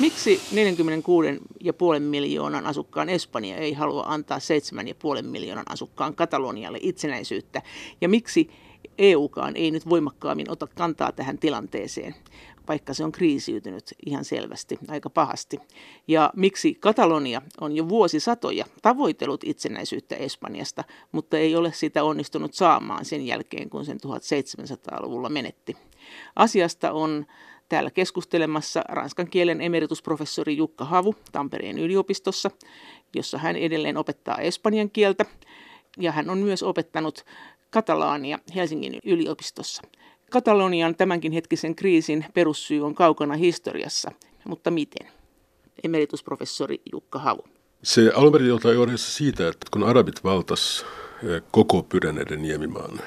Miksi 46,5 miljoonan asukkaan Espanja ei halua antaa 7,5 miljoonan asukkaan Katalonialle itsenäisyyttä? Ja miksi EUkaan ei nyt voimakkaammin ota kantaa tähän tilanteeseen, vaikka se on kriisiytynyt ihan selvästi aika pahasti. Ja miksi Katalonia on jo vuosisatoja tavoitellut itsenäisyyttä Espanjasta, mutta ei ole sitä onnistunut saamaan sen jälkeen, kun sen 1700-luvulla menetti. Asiasta on täällä keskustelemassa ranskan kielen emeritusprofessori Jukka Havu Tampereen yliopistossa, jossa hän edelleen opettaa espanjan kieltä. Ja hän on myös opettanut katalaania Helsingin yliopistossa. Katalonian tämänkin hetkisen kriisin perussyy on kaukana historiassa, mutta miten? Emeritusprofessori Jukka Havu. Se alun perin jotain siitä, että kun arabit valtas eh, koko Pyreneiden niemimaan,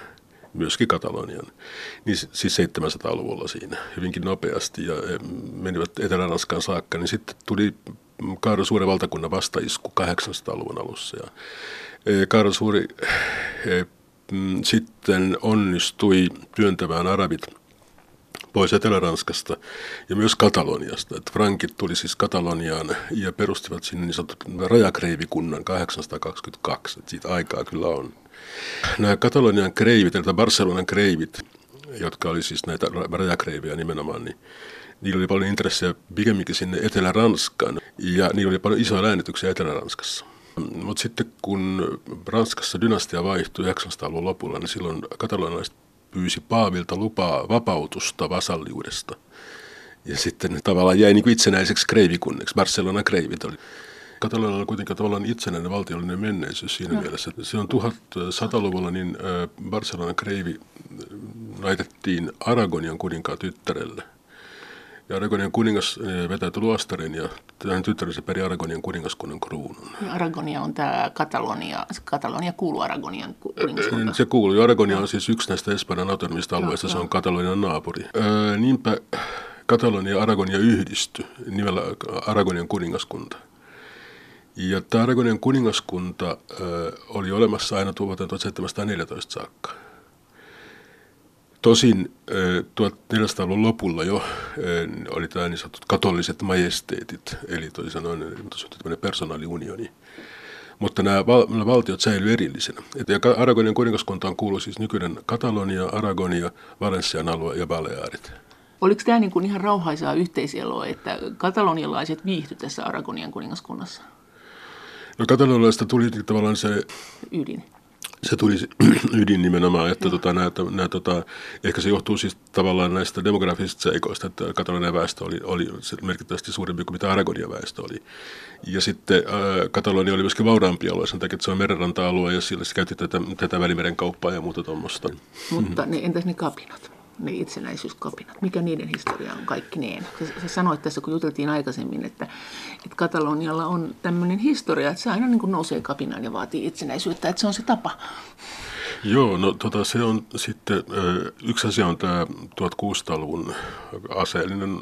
myöskin Katalonian, niin siis 700-luvulla siinä hyvinkin nopeasti ja eh, menivät Etelä-Ranskaan saakka, niin sitten tuli Kaaro Suuren valtakunnan vastaisku 800-luvun alussa. Ja eh, Kaaro Suuri mm, sitten onnistui työntämään arabit pois Etelä-Ranskasta ja myös Kataloniasta. Että frankit tuli siis Kataloniaan ja perustivat sinne niin sanotut rajakreivikunnan 822. Että siitä aikaa kyllä on. Nämä Katalonian kreivit, eli Barcelonan kreivit, jotka oli siis näitä rajakreiviä nimenomaan, niin niillä oli paljon intressejä pikemminkin sinne Etelä-Ranskaan ja niillä oli paljon isoja läänityksiä Etelä-Ranskassa. Mutta sitten kun Ranskassa dynastia vaihtui 900-luvun lopulla, niin silloin katalonalaiset pyysi Paavilta lupaa vapautusta vasalliudesta. Ja sitten tavallaan jäi niin kuin itsenäiseksi kreivikunneksi. Barcelona kreivit oli. Katalonilla on kuitenkin tavallaan itsenäinen valtiollinen menneisyys siinä no. mielessä. Se on 1100-luvulla, niin Barcelona kreivi laitettiin Aragonian kuninkaan tyttärelle – ja Aragonian kuningas vetäytyi luostarin ja hänen tyttärensä peri Aragonian kuningaskunnan kruunun. Ja Aragonia on tämä Katalonia, Katalonia kuuluu Aragonian kuningaskuntaan. Se kuuluu. Aragonia on siis yksi näistä Espanjan autonomista alueista, se on Katalonian naapuri. Öö, niinpä Katalonia ja Aragonia yhdistyi nimellä Aragonian kuningaskunta. Ja tämä Aragonian kuningaskunta oli olemassa aina vuoteen 1714 saakka. Tosin 1400-luvun lopulla jo oli tämä niin sanotut katolliset majesteetit, eli toisin sanoen tämmöinen personaaliunioni. Mutta nämä, val- valtiot säilyivät erillisenä. ja Aragonian kuningaskuntaan kuuluu siis nykyinen Katalonia, Aragonia, Valenssian alue ja Balearit. Oliko tämä niin kuin ihan rauhaisaa yhteiseloa, että katalonialaiset viihtyivät tässä Aragonian kuningaskunnassa? No katalonialaisista tuli tavallaan se... Ydin se tuli ydin nimenomaan, että tota, nämä, nämä, tota, ehkä se johtuu siis tavallaan näistä demografisista seikoista, että katalonian väestö oli, oli merkittävästi suurempi kuin mitä Aragonian väestö oli. Ja sitten äh, Katalonia oli myöskin vauraampi alue sen takia, että se on merenranta-alue ja sillä se käytti tätä, tätä välimeren kauppaa ja muuta tuommoista. Mutta ne, entäs ne kapinat? Ne itsenäisyyskapinat? Mikä niiden historia on kaikki niin? Sä, sä sanoit tässä, kun juteltiin aikaisemmin, että, että Katalonialla on tämmöinen historia, että se aina niin kuin nousee kapinaan ja vaatii itsenäisyyttä, että se on se tapa. Joo, no tota, se on sitten, yksi asia on tämä 1600-luvun aseellinen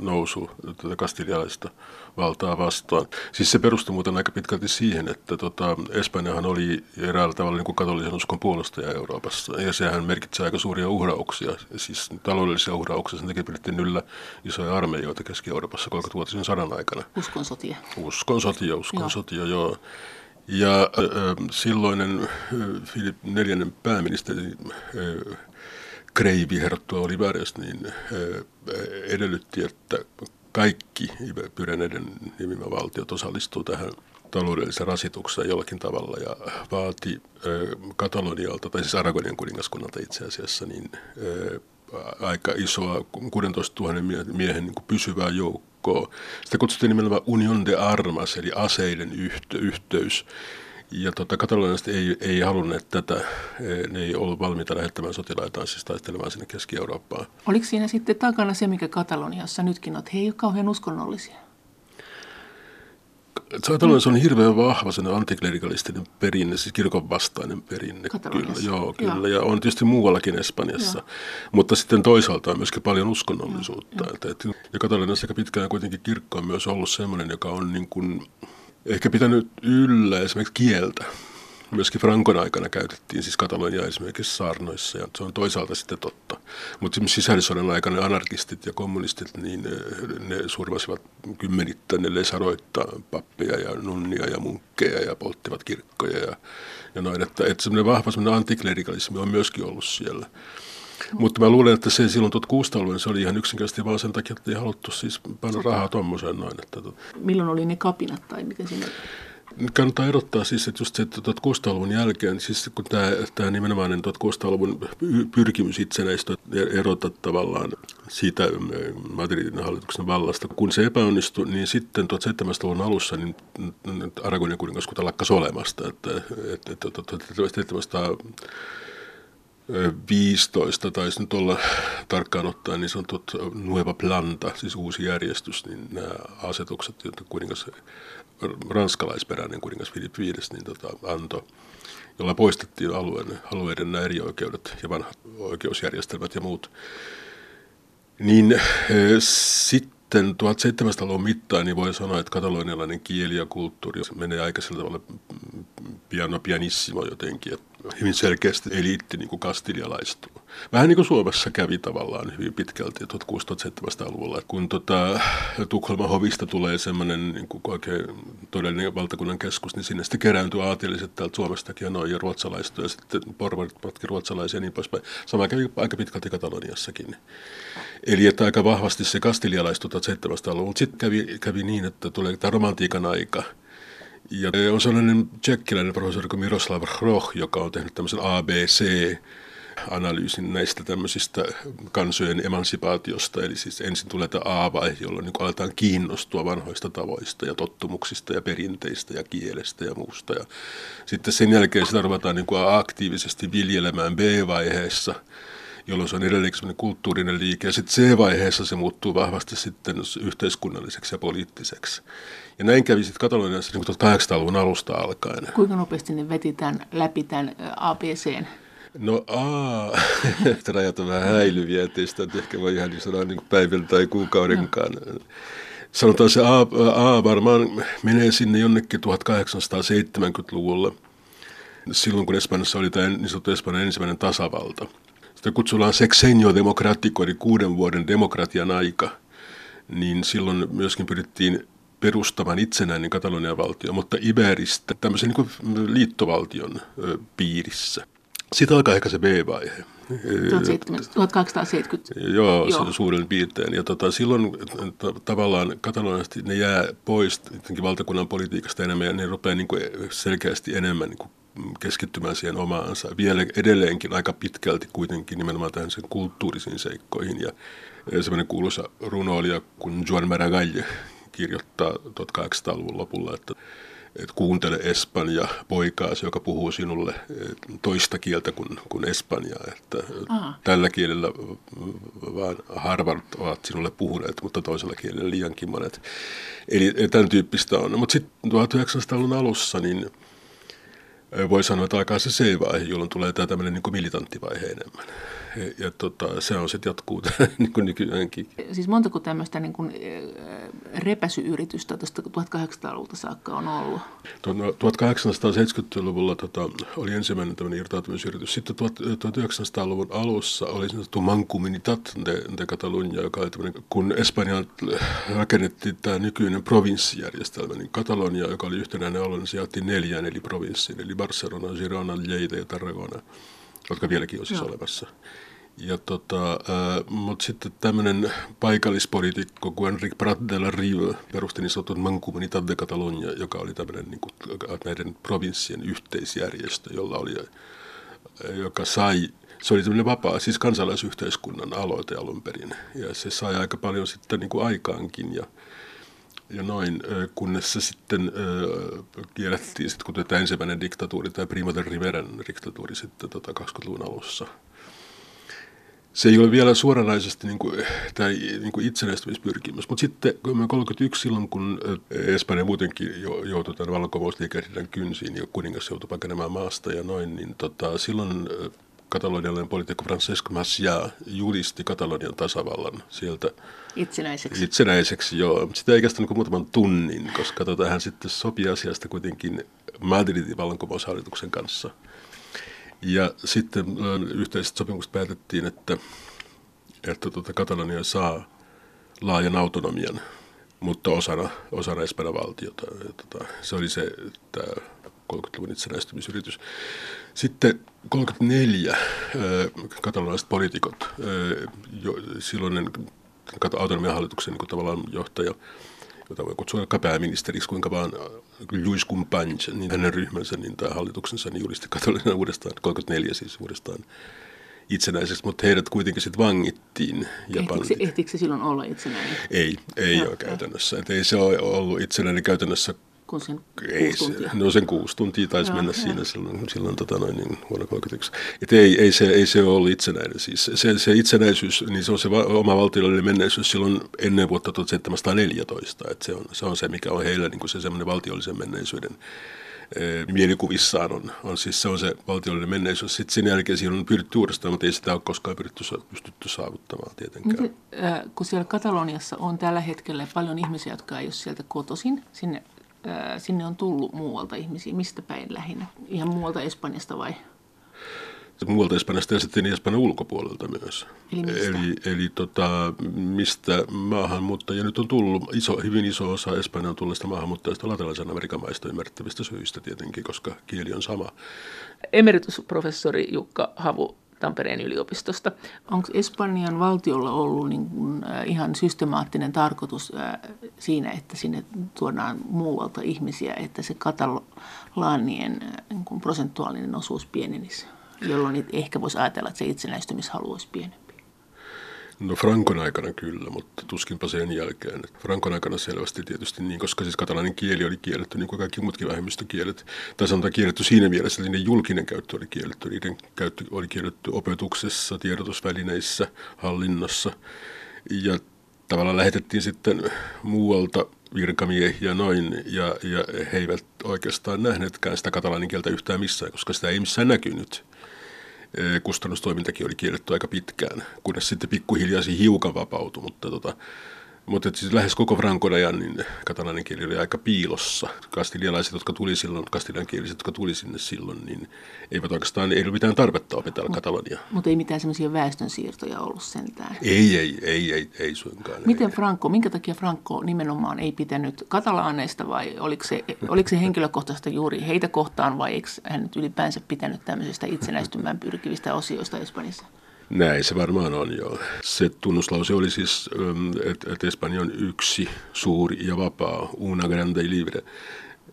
nousu tätä kastilialaista valtaa vastaan. Siis se perustui muuten aika pitkälti siihen, että tota, Espanjahan oli eräällä tavalla niin kuin katolisen uskon puolustaja Euroopassa. Ja sehän merkitsee aika suuria uhrauksia, siis taloudellisia uhrauksia. Sen takia pidettiin yllä isoja armeijoita Keski-Euroopassa 30-vuotisen sodan aikana. Uskon sotia. Uskon sotia, uskon joo. sotia, joo. Ja äh, silloinen äh, Filip neljännen pääministeri äh, Kreivi Herttua Olivares niin äh, edellytti, että kaikki Pyreneiden nimimävaltiot osallistuu tähän taloudelliseen rasitukseen jollakin tavalla ja vaati äh, Katalonialta, tai siis Aragonian kuningaskunnalta itse asiassa, niin äh, aika isoa 16 000 miehen niin pysyvää joukkoa. Sitä kutsuttiin nimenomaan Union de Armas, eli aseiden yhte, yhteys. Ja tota, katalonialaiset ei, ei halunneet tätä, ne ei ollut valmiita lähettämään sotilaitaan siis taistelemaan sinne Keski-Eurooppaan. Oliko siinä sitten takana se, mikä Kataloniassa nytkin on, että he eivät ole kauhean uskonnollisia? Kataloniassa on hirveän vahva sen antiklerikalistinen perinne, siis kirkon vastainen perinne. Kyllä, joo, kyllä. Joo. Ja on tietysti muuallakin Espanjassa. Joo. Mutta sitten toisaalta on myöskin paljon uskonnollisuutta. Joo, että, että, ja Kataloniassa aika pitkään kuitenkin kirkko on myös ollut sellainen, joka on niin kuin, ehkä pitänyt yllä esimerkiksi kieltä myöskin Frankon aikana käytettiin siis Katalonia esimerkiksi saarnoissa, ja se on toisaalta sitten totta. Mutta sisällissodan aikana anarkistit ja kommunistit, niin ne survasivat kymmenittäin, ne saroitta pappeja ja nunnia ja munkkeja ja polttivat kirkkoja ja, ja noin. Että, että semmoinen vahva semmoinen antiklerikalismi on myöskin ollut siellä. Mutta mä luulen, että se silloin 1600 se oli ihan yksinkertaisesti vaan sen takia, että ei haluttu siis panna rahaa tuommoiseen noin. Että. Milloin oli ne kapinat tai miten siinä Kannattaa erottaa siis, että just se, että 1600-luvun jälkeen, siis kun tämä, tämä nimenomaan 1600-luvun pyrkimys itsenäistä erota tavallaan siitä Madridin hallituksen vallasta, kun se epäonnistui, niin sitten 1700-luvun alussa niin Aragonin kuningaskunta lakkasi olemasta, että, että, että 1700 15 taisi nyt olla tarkkaan ottaen niin sanotut Nueva Planta, siis uusi järjestys, niin nämä asetukset, joita kuningas, ranskalaisperäinen kuningas Filip V niin tota, antoi, jolla poistettiin alueen, alueiden nämä eri oikeudet ja vanhat oikeusjärjestelmät ja muut, niin e, sitten 1700-luvun mittaan niin voi sanoa, että katalonialainen kieli ja kulttuuri menee aika sillä tavalla piano pianissimo jotenkin, että hyvin selkeästi eliitti niin kuin kastilialaistuu. Vähän niin kuin Suomessa kävi tavallaan hyvin pitkälti 1600-1700-luvulla, kun tota, Tukholman hovista tulee semmoinen niin kuin oikein todellinen valtakunnan keskus, niin sinne sitten kerääntyy aatelliset täältä Suomestakin ja noin ja ruotsalaiset ja sitten porvarit patki ruotsalaisia ja niin poispäin. Sama kävi aika pitkälti Kataloniassakin. Eli että aika vahvasti se kastilialaistui 1700-luvulla, mutta sitten kävi, kävi niin, että tulee tämä romantiikan aika – ja on sellainen tsekkiläinen professori kuin Miroslav Hroch, joka on tehnyt tämmöisen ABC, analyysin näistä tämmöisistä kansojen emansipaatiosta. Eli siis ensin tulee tämä A-vaihe, jolloin niin aletaan kiinnostua vanhoista tavoista ja tottumuksista ja perinteistä ja kielestä ja muusta. Ja sitten sen jälkeen sitä ruvetaan niin aktiivisesti viljelemään B-vaiheessa – jolloin se on edelleen kulttuurinen liike. Ja sitten C-vaiheessa se muuttuu vahvasti sitten yhteiskunnalliseksi ja poliittiseksi. Ja näin kävi sitten Kataloniassa niin 1800-luvun alusta alkaen. Kuinka nopeasti ne veti tämän läpi tämän ABCn? No A, rajat on vähän häilyviä, ettei sitä ehkä voi ihan niin sanoa niin päivän tai kuukaudenkaan. No. Sanotaan se A, A varmaan menee sinne jonnekin 1870-luvulla, silloin kun Espanjassa oli tämä niin sanottu Espanjan ensimmäinen tasavalta. Sitä kutsutaan sexenio democratico, eli kuuden vuoden demokratian aika. Niin silloin myöskin pyrittiin perustamaan itsenäinen Katalonian valtio, mutta Iberistä tämmöisen niin liittovaltion ö, piirissä. Sitten alkaa ehkä se B-vaihe. 1870. Joo, Joo. suurin piirtein. Ja tota, silloin t- tavallaan kataloniasti ne jää pois valtakunnan politiikasta enemmän ja ne rupeaa niin kuin selkeästi enemmän niin kuin keskittymään siihen omaansa. Vielä edelleenkin aika pitkälti kuitenkin nimenomaan tähän sen kulttuurisiin seikkoihin. Ja semmoinen kuuluisa runoilija kuin Juan Maragall kirjoittaa 1800-luvun lopulla, että että kuuntele Espanja poikaasi, joka puhuu sinulle toista kieltä kuin, kuin Espanjaa. Että tällä kielellä vaan harvat ovat sinulle puhuneet, mutta toisella kielellä liiankin monet. Eli tämän tyyppistä on. Mutta sitten 1900-luvun alussa niin voi sanoa, että alkaa se C-vaihe, jolloin tulee tämä tämmöinen niin militanttivaihe enemmän. Ja, tota, se on sitten jatkuu niin kuin nykyäänkin. Siis montako tämmöistä niin kuin, repäsy-yritystä tuosta 1800-luvulta saakka on ollut? 1870-luvulla tota, oli ensimmäinen tämmöinen irtautumisyritys. Sitten 1900-luvun alussa oli sanottu Mancomunitat de, de Catalunya, joka oli tämmöinen, kun Espanjaan rakennettiin tämä nykyinen provinssijärjestelmä, niin Katalonia, joka oli yhtenäinen alue, niin se jaettiin neljään eli provinssiin, eli Barcelona, Girona, Lleida ja Tarragona jotka vieläkin on siis Joo. olemassa. Ja tota, äh, mutta sitten tämmöinen paikallispoliitikko kuin Enrique Prat de la Rive perusti niin sanotun Mancomunidad de Catalunya, joka oli tämmöinen niin kuin, näiden provinssien yhteisjärjestö, jolla oli, joka sai, se oli tämmöinen vapaa, siis kansalaisyhteiskunnan aloite alun perin. Ja se sai aika paljon sitten niin kuin aikaankin ja, ja noin, kunnes se sitten äh, sit, kun tämä ensimmäinen diktatuuri, tämä Primo de Riveran diktatuuri sitten tota 20-luvun alussa – se ei ole vielä suoranaisesti niin kuin, tämä niin kuin itsenäistymispyrkimys, mutta sitten 1931 silloin, kun Espanja muutenkin joutui tämän vallankumousliikehdinnan kynsiin ja kuningas joutui pakenemaan maasta ja noin, niin tota, silloin katalonialainen poliitikko Francesc Macià julisti Katalonian tasavallan sieltä itsenäiseksi. Itsenäiseksi, joo. Sitä ei kestänyt kuin muutaman tunnin, koska tota, hän sitten sopi asiasta kuitenkin Madridin vallankumoushallituksen kanssa. Ja sitten yhteisestä sopimuksesta päätettiin, että, että tuota, Katalonia saa laajan autonomian, mutta osana, osana Espanjan valtiota. Tuota, se oli se tämä 30-luvun itsenäistymisyritys. Sitten 34 katalonalaiset poliitikot, silloinen autonomian hallituksen niin tavallaan johtaja, jota voi kutsua vaikka pääministeriksi, kuinka vaan Luis Companys, niin hänen ryhmänsä, niin tämä hallituksensa, niin julisti katolina uudestaan, 34 siis uudestaan itsenäiseksi, mutta heidät kuitenkin sitten vangittiin. Ja ehtikö, se, ehtikö se silloin olla itsenäinen? Ei, ei ole käytännössä. Et ei se ole ollut itsenäinen käytännössä kun sen ei, kuusi tuntia? No sen kuusi tuntia taisi Joo, mennä jo. siinä silloin, silloin tota noin, niin vuonna 1931. Et ei, ei, se, ei se ole ollut itsenäinen. Siis se, se itsenäisyys, niin se on se va- oma valtiollinen menneisyys silloin ennen vuotta 1714. Et se, on, se on se, mikä on heillä niin kuin se semmoinen valtiollisen menneisyyden mielikuvissaan on, on siis se on se valtiollinen menneisyys. Sitten sen jälkeen siihen on pyritty uudestaan, mutta ei sitä ole koskaan pyritty, pystytty saavuttamaan tietenkään. Miten, äh, kun siellä Kataloniassa on tällä hetkellä paljon ihmisiä, jotka ei ole sieltä kotoisin, sinne sinne on tullut muualta ihmisiä. Mistä päin lähinnä? Ihan muualta Espanjasta vai? Muualta Espanjasta ja sitten Espanjan ulkopuolelta myös. Eli mistä? Eli, eli tota, mistä maahanmuuttajia nyt on tullut, iso, hyvin iso osa Espanjan tulleista maahanmuuttajista latinalaisen Amerikan maista ymmärrettävistä syistä tietenkin, koska kieli on sama. Emeritusprofessori Jukka Havu Tampereen yliopistosta. Onko Espanjan valtiolla ollut niin kuin, äh, ihan systemaattinen tarkoitus äh, siinä, että sinne tuodaan muualta ihmisiä, että se katalaanien äh, niin prosentuaalinen osuus pienenisi, jolloin ehkä voisi ajatella, että se itsenäistymishalu olisi pienempi? No Frankon aikana kyllä, mutta tuskinpa sen jälkeen. Frankon aikana selvästi tietysti niin, koska siis katalainen kieli oli kielletty niin kuin kaikki muutkin vähemmistökielet. Tai sanotaan kielletty siinä mielessä, että niiden julkinen käyttö oli kielletty. Niiden käyttö oli kielletty opetuksessa, tiedotusvälineissä, hallinnossa. Ja tavallaan lähetettiin sitten muualta virkamiehiä noin, ja, ja he eivät oikeastaan nähneetkään sitä katalainen kieltä yhtään missään, koska sitä ei missään näkynyt kustannustoimintakin oli kielletty aika pitkään, kunnes sitten pikkuhiljaa se hiukan vapautui, mutta tota, mutta siis lähes koko Frankon ajan niin katalainen kieli oli aika piilossa. Kastilialaiset, jotka tuli silloin, kastiliankieliset, jotka tuli sinne silloin, niin eivät oikeastaan, ei ollut mitään tarvetta opetella katalonia. Mutta ei mitään semmoisia väestönsiirtoja ollut sentään. Ei, ei, ei, ei, ei suinkaan. Miten Franco, minkä takia Franco nimenomaan ei pitänyt katalaaneista vai oliko se, oliko se henkilökohtaisesti juuri heitä kohtaan vai eikö hän nyt ylipäänsä pitänyt tämmöisestä itsenäistymään pyrkivistä osioista Espanjassa? Näin se varmaan on, joo. Se tunnuslause oli siis, ähm, että et Espanja on yksi suuri ja vapaa, una grande y libre.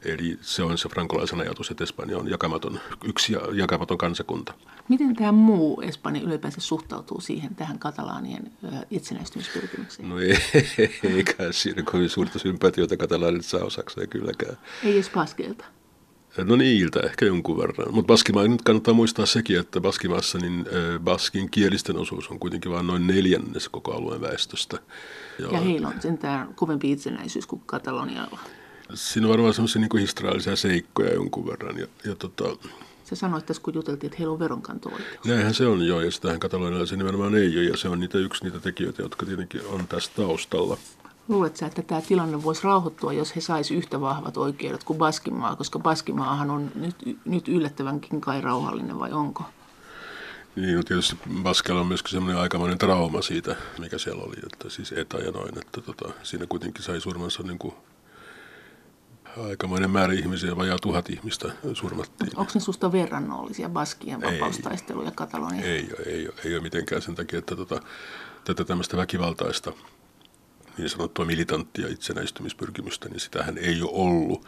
Eli se on se frankolaisen ajatus, että Espanja on jakamaton, yksi ja jakamaton kansakunta. Miten tämä muu Espanja ylipäänsä suhtautuu siihen tähän katalaanien itsenäistymispyrkimykseen? No ei, eikä siinä kovin suurta sympatiota katalaanit saa osakseen kylläkään. Ei edes Paskeelta? No niiltä ehkä jonkun verran. Mutta Baskimaa nyt kannattaa muistaa sekin, että Baskimaassa niin Baskin kielisten osuus on kuitenkin vain noin neljännes koko alueen väestöstä. Ja, ja heillä on sentään kovempi itsenäisyys kuin Katalonialla. Siinä on varmaan semmoisia niin historiallisia seikkoja jonkun verran. Ja, ja tota, Sä sanoit tässä, kun juteltiin, että heillä on veronkanto-oikeus. Näinhän se on jo, ja sitähän katalonialaisia nimenomaan ei ole, ja se on niitä yksi niitä tekijöitä, jotka tietenkin on tässä taustalla. Luuletko että tämä tilanne voisi rauhoittua, jos he saisi yhtä vahvat oikeudet kuin Baskimaa, koska Baskimaahan on nyt, nyt yllättävänkin kai rauhallinen vai onko? Niin, no tietysti Baskella on myöskin semmoinen aikamoinen trauma siitä, mikä siellä oli, että siis etä ja noin, että tota, siinä kuitenkin sai surmansa niin kuin aikamoinen määrä ihmisiä, vajaa tuhat ihmistä surmattiin. Onko ne susta verrannollisia Baskien vapaustaisteluja Katalonia? Ei, ei, ei, ei, ei ole mitenkään sen takia, että tota, tätä tämmöistä väkivaltaista niin sanottua militanttia itsenäistymispyrkimystä, niin sitähän ei ole ollut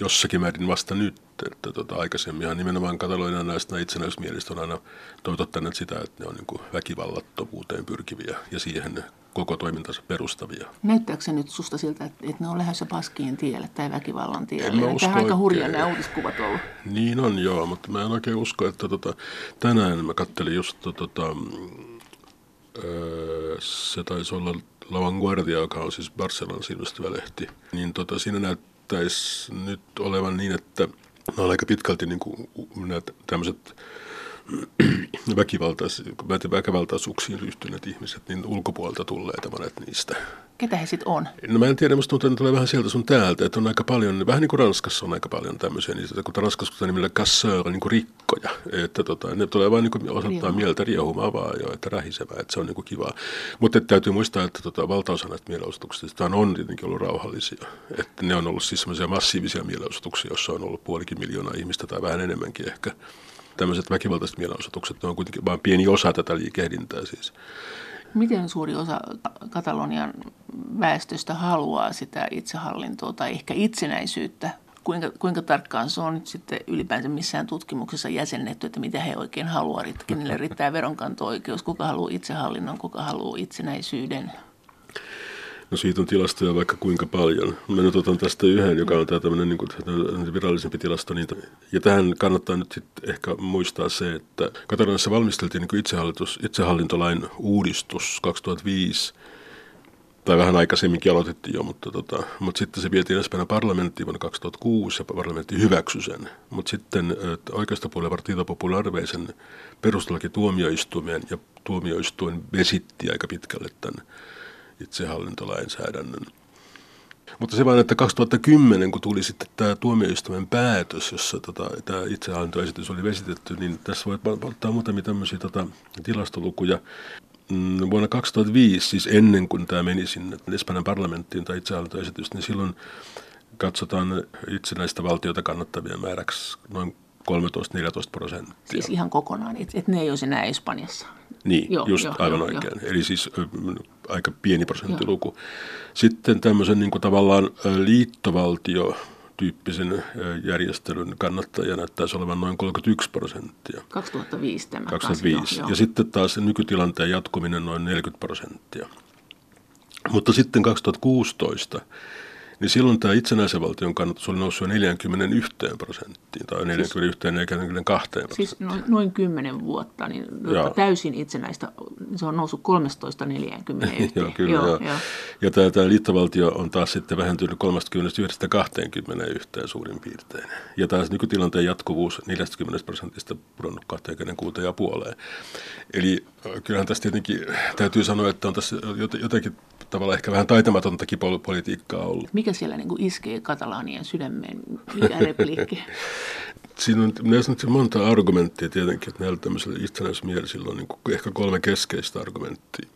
jossakin määrin vasta nyt. Että tota, aikaisemminhan nimenomaan katalonian näistä itsenäismielistä on aina toivottaneet sitä, että ne on niin kuin väkivallattomuuteen pyrkiviä ja siihen koko toimintansa perustavia. Näyttääkö se nyt susta siltä, että, että ne on lähdössä paskien tielle tai väkivallan tielle? En Tämä aika hurja nämä uutiskuvat ollut. Niin on joo, mutta mä en oikein usko, että tota, tänään mä kattelin just tota, öö, se taisi olla La Vanguardia, joka on siis Barcelonan ilmestyvä lehti, niin tota, siinä näyttäisi nyt olevan niin, että nämä on aika pitkälti niin kuin, nämä tämmöiset väkivaltais, väkivaltaisuuksiin ryhtyneet ihmiset, niin ulkopuolelta tulleita monet niistä. Ketä he sitten on? No mä en tiedä, musta tuntuu, että tulee vähän sieltä sun täältä, että on aika paljon, vähän niin kuin Ranskassa on aika paljon tämmöisiä, niin kun Ranskassa on nimellä casseur, niin kuin rikkoja, että tota, ne tulee vain niin osoittaa mieltä riehumaa jo, että rähisevää, että se on niin kuin kivaa. Mutta täytyy muistaa, että tota, valtaosa näistä mielenosoituksista on tietenkin ollut rauhallisia, että ne on ollut siis semmoisia massiivisia mielenosoituksia, joissa on ollut puolikin miljoonaa ihmistä tai vähän enemmänkin ehkä tämmöiset väkivaltaiset mielenosoitukset, ne on kuitenkin vain pieni osa tätä liikehdintää siis. Miten suuri osa Katalonian väestöstä haluaa sitä itsehallintoa tai ehkä itsenäisyyttä? Kuinka, kuinka tarkkaan se on nyt sitten ylipäänsä missään tutkimuksessa jäsennetty, että mitä he oikein haluavat, kenelle riittää veronkanto-oikeus, kuka haluaa itsehallinnon, kuka haluaa itsenäisyyden? No siitä on tilastoja vaikka kuinka paljon. Mä nyt otan tästä yhden, joka on tämä tämmöinen niin kuin, virallisempi tilasto. Niin, ja tähän kannattaa nyt sit ehkä muistaa se, että Kataloniassa valmisteltiin niin itsehallintolain uudistus 2005 tai vähän aikaisemminkin aloitettiin jo, mutta, tota, mutta sitten se vietiin Espanjan parlamenttiin vuonna 2006 ja parlamentti hyväksyi sen. Mutta sitten oikeistopuolella Partido Popular vei sen perustuslaki-tuomioistuimeen ja tuomioistuin vesitti aika pitkälle tämän itsehallintolainsäädännön. Mutta se vain, että 2010, kun tuli sitten tämä tuomioistuimen päätös, jossa tota, tämä itsehallintoesitys oli vesitetty, niin tässä voi ottaa muutamia tämmöisiä tota, tilastolukuja. Mm, vuonna 2005, siis ennen kuin tämä meni sinne Espanjan parlamenttiin tai itsehallintoesitys, niin silloin katsotaan itsenäistä valtiota kannattavien määräksi noin 13-14 prosenttia. Siis ihan kokonaan, että et ne ei olisi enää Espanjassa. Niin, joo, just joo, aivan joo, oikein. Jo. Eli siis aika pieni prosenttiluku. Joo. Sitten tämmöisen niin kuin tavallaan liittovaltio tyyppisen järjestelyn kannattaja näyttäisi olevan noin 31 prosenttia. 2005 tämä 2005. Kanssa, ja sitten taas nykytilanteen jatkuminen noin 40 prosenttia. Mutta sitten 2016 niin silloin tämä itsenäisen valtion kannatus oli noussut 41 prosenttiin tai 41-42 siis, Siis noin, noin 10 vuotta, niin täysin itsenäistä, se on noussut 13-41. joo, kyllä. Joo, joo. joo. Ja tämä, tämä liittovaltio on taas sitten vähentynyt 31-21 suurin piirtein. Ja taas nykytilanteen jatkuvuus 40 prosentista pudonnut 26,5. Eli äh, kyllähän tässä tietenkin täytyy sanoa, että on tässä jotenkin tavallaan ehkä vähän taitamatontakin politiikkaa ollut. Mikä siellä niin kuin iskee katalaanien sydämeen? Mikä repliikki? Siinä on näissä monta argumenttia tietenkin, että näillä tämmöisillä itsenäismielisillä on niin kuin ehkä kolme keskeistä argumenttia.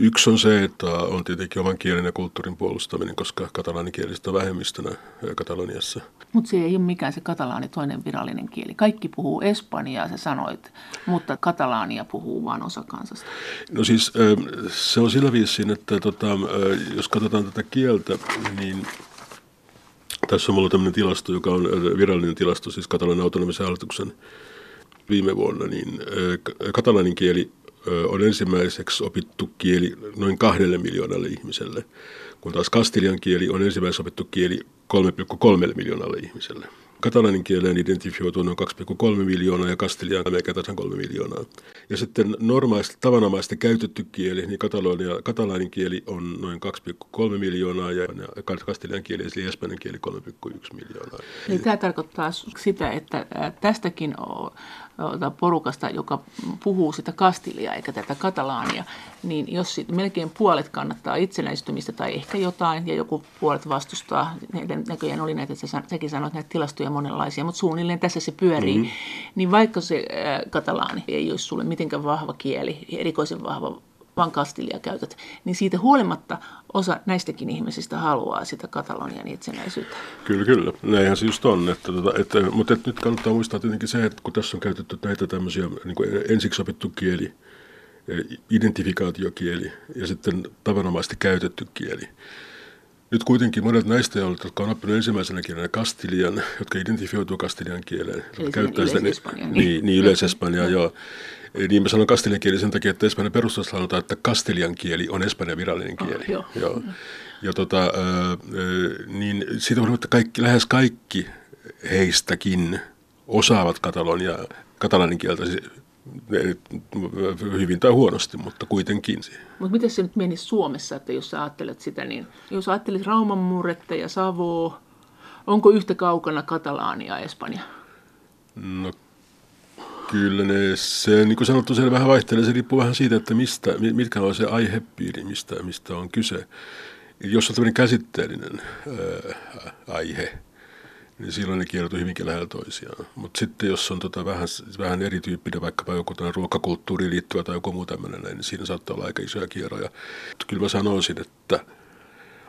Yksi on se, että on tietenkin oman kielen ja kulttuurin puolustaminen, koska katalaanikielisistä on vähemmistönä Kataloniassa. Mutta se ei ole mikään se katalaani toinen virallinen kieli. Kaikki puhuu espanjaa, sä sanoit, mutta katalaania puhuu vain osa kansasta. No siis se on sillä viisiin, että tota, jos katsotaan tätä kieltä, niin tässä on ollut tämmöinen tilasto, joka on virallinen tilasto, siis katalanin autonomisen hallituksen viime vuonna, niin katalanin kieli on ensimmäiseksi opittu kieli noin kahdelle miljoonalle ihmiselle, kun taas kastilian kieli on ensimmäiseksi opittu kieli 3,3 miljoonalle ihmiselle. Katalanin kieleen identifioituu noin 2,3 miljoonaa ja kastilian melkein tasan 3 miljoonaa. Ja sitten normaalisti, tavanomaisesti käytetty kieli, niin katalonia, katalanin kieli on noin 2,3 miljoonaa ja kastilian kieli eli espanjan kieli 3,1 miljoonaa. Eli tämä tarkoittaa sitä, että tästäkin porukasta, joka puhuu sitä kastilia eikä tätä katalaania, niin jos sit melkein puolet kannattaa itsenäistymistä tai ehkä jotain ja joku puolet vastustaa, näköjään oli näitä, että säkin sanoit näitä tilastoja monenlaisia, mutta suunnilleen tässä se pyörii, mm-hmm. niin vaikka se katalaani ei olisi sulle mitenkään vahva kieli, erikoisen vahva vaan kastilia käytät, niin siitä huolimatta osa näistäkin ihmisistä haluaa sitä Katalonian itsenäisyyttä. Kyllä, kyllä. Näinhän se just on. Että, että, että, mutta että nyt kannattaa muistaa tietenkin se, että kun tässä on käytetty näitä tämmöisiä niin kuin ensiksi opittu kieli, identifikaatiokieli ja sitten tavanomaisesti käytetty kieli. Nyt kuitenkin monet näistä, jotka on oppinut ensimmäisenä kielenä kastilian, jotka identifioituu kastilian kieleen, Eli käyttää sitä, niin, niin, niin yleis-espanjaa, joo. Niin mä sanon kastilian kieli sen takia, että Espanjan perustuslassa sanotaan, että kastilian kieli on Espanjan virallinen ah, kieli. Oh, joo. joo. Ja tota, niin siitä huolimatta kaikki, lähes kaikki heistäkin osaavat katalonia, katalanin kieltä hyvin tai huonosti, mutta kuitenkin. Mutta miten se nyt menisi Suomessa, että jos sä ajattelet sitä, niin jos ajattelet Rauman murretta ja Savoa, onko yhtä kaukana Katalaania Espanja? No Kyllä ne, se niin kuin sanottu, se vähän vaihtelee. Se riippuu vähän siitä, että mistä, mitkä on se aihepiiri, mistä, mistä on kyse. Jos on tämmöinen käsitteellinen ää, aihe, niin silloin ne kiertuu hyvinkin lähellä toisiaan. Mutta sitten jos on tota vähän, vähän erityyppinen, vaikkapa joku ruokakulttuuriin liittyvä tai joku muu tämmöinen, niin siinä saattaa olla aika isoja kierroja. Kyllä mä sanoisin, että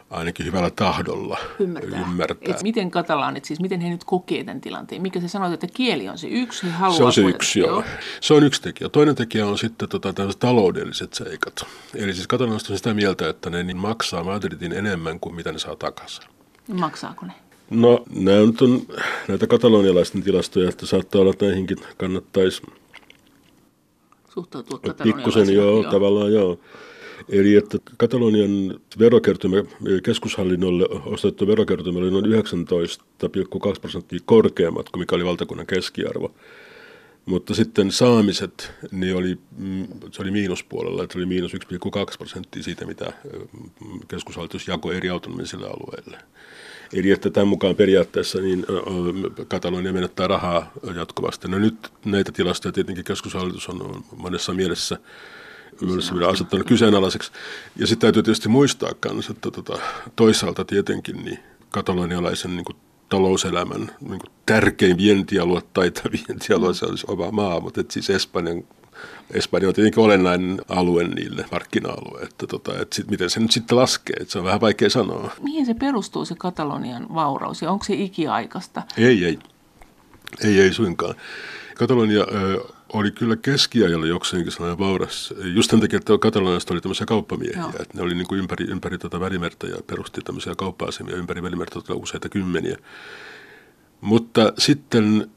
ainakin hyvällä tahdolla ymmärtää. ymmärtää. Et miten katalaanit, siis miten he nyt kokee tämän tilanteen? Mikä se sanoit, että kieli on se yksi, he haluaa... Se on se yksi, joo. joo. Se on yksi tekijä. Toinen tekijä on sitten tota, taloudelliset seikat. Eli siis katalanit on sitä mieltä, että ne niin maksaa Madridin enemmän kuin mitä ne saa takaisin. Maksaako ne? No, nämä on näitä katalonialaisten tilastoja, että saattaa olla, että näihinkin kannattaisi suhtautua Pikkusen joo, joo, tavallaan joo. Eli että Katalonian verokertymä, keskushallinnolle ostettu verokertymä oli noin 19,2 prosenttia korkeammat kuin mikä oli valtakunnan keskiarvo. Mutta sitten saamiset, niin oli, mm, se oli miinuspuolella, että oli miinus 1,2 prosenttia siitä, mitä keskushallitus jakoi eri autonomisille alueille. Eli että tämän mukaan periaatteessa niin Katalonia menettää rahaa jatkuvasti. No nyt näitä tilastoja tietenkin keskushallitus on monessa mielessä myös vielä asettanut kyseenalaiseksi. Ja sitten täytyy tietysti muistaa myös, että tota, toisaalta tietenkin niin katalonialaisen niin kuin talouselämän niin kuin tärkein vientialue tai vientialue se olisi oma maa, mutta et siis Espanjan Espanja on tietenkin olennainen alue niille, markkina-alue, että, tota, että sit, miten se nyt sitten laskee, että se on vähän vaikea sanoa. Mihin se perustuu se Katalonian vauraus ja onko se ikiaikasta? Ei, ei. Ei, ei suinkaan. Katalonia ö, oli kyllä keskiajalla jokseenkin sellainen vauras. Just sen takia, että kataloniasta oli tämmöisiä kauppamiehiä. Että ne oli niin kuin ympäri, ympäri tuota välimerta ja perusti tämmöisiä kauppa-asemia ympäri välimerta tuota useita kymmeniä. Mutta sitten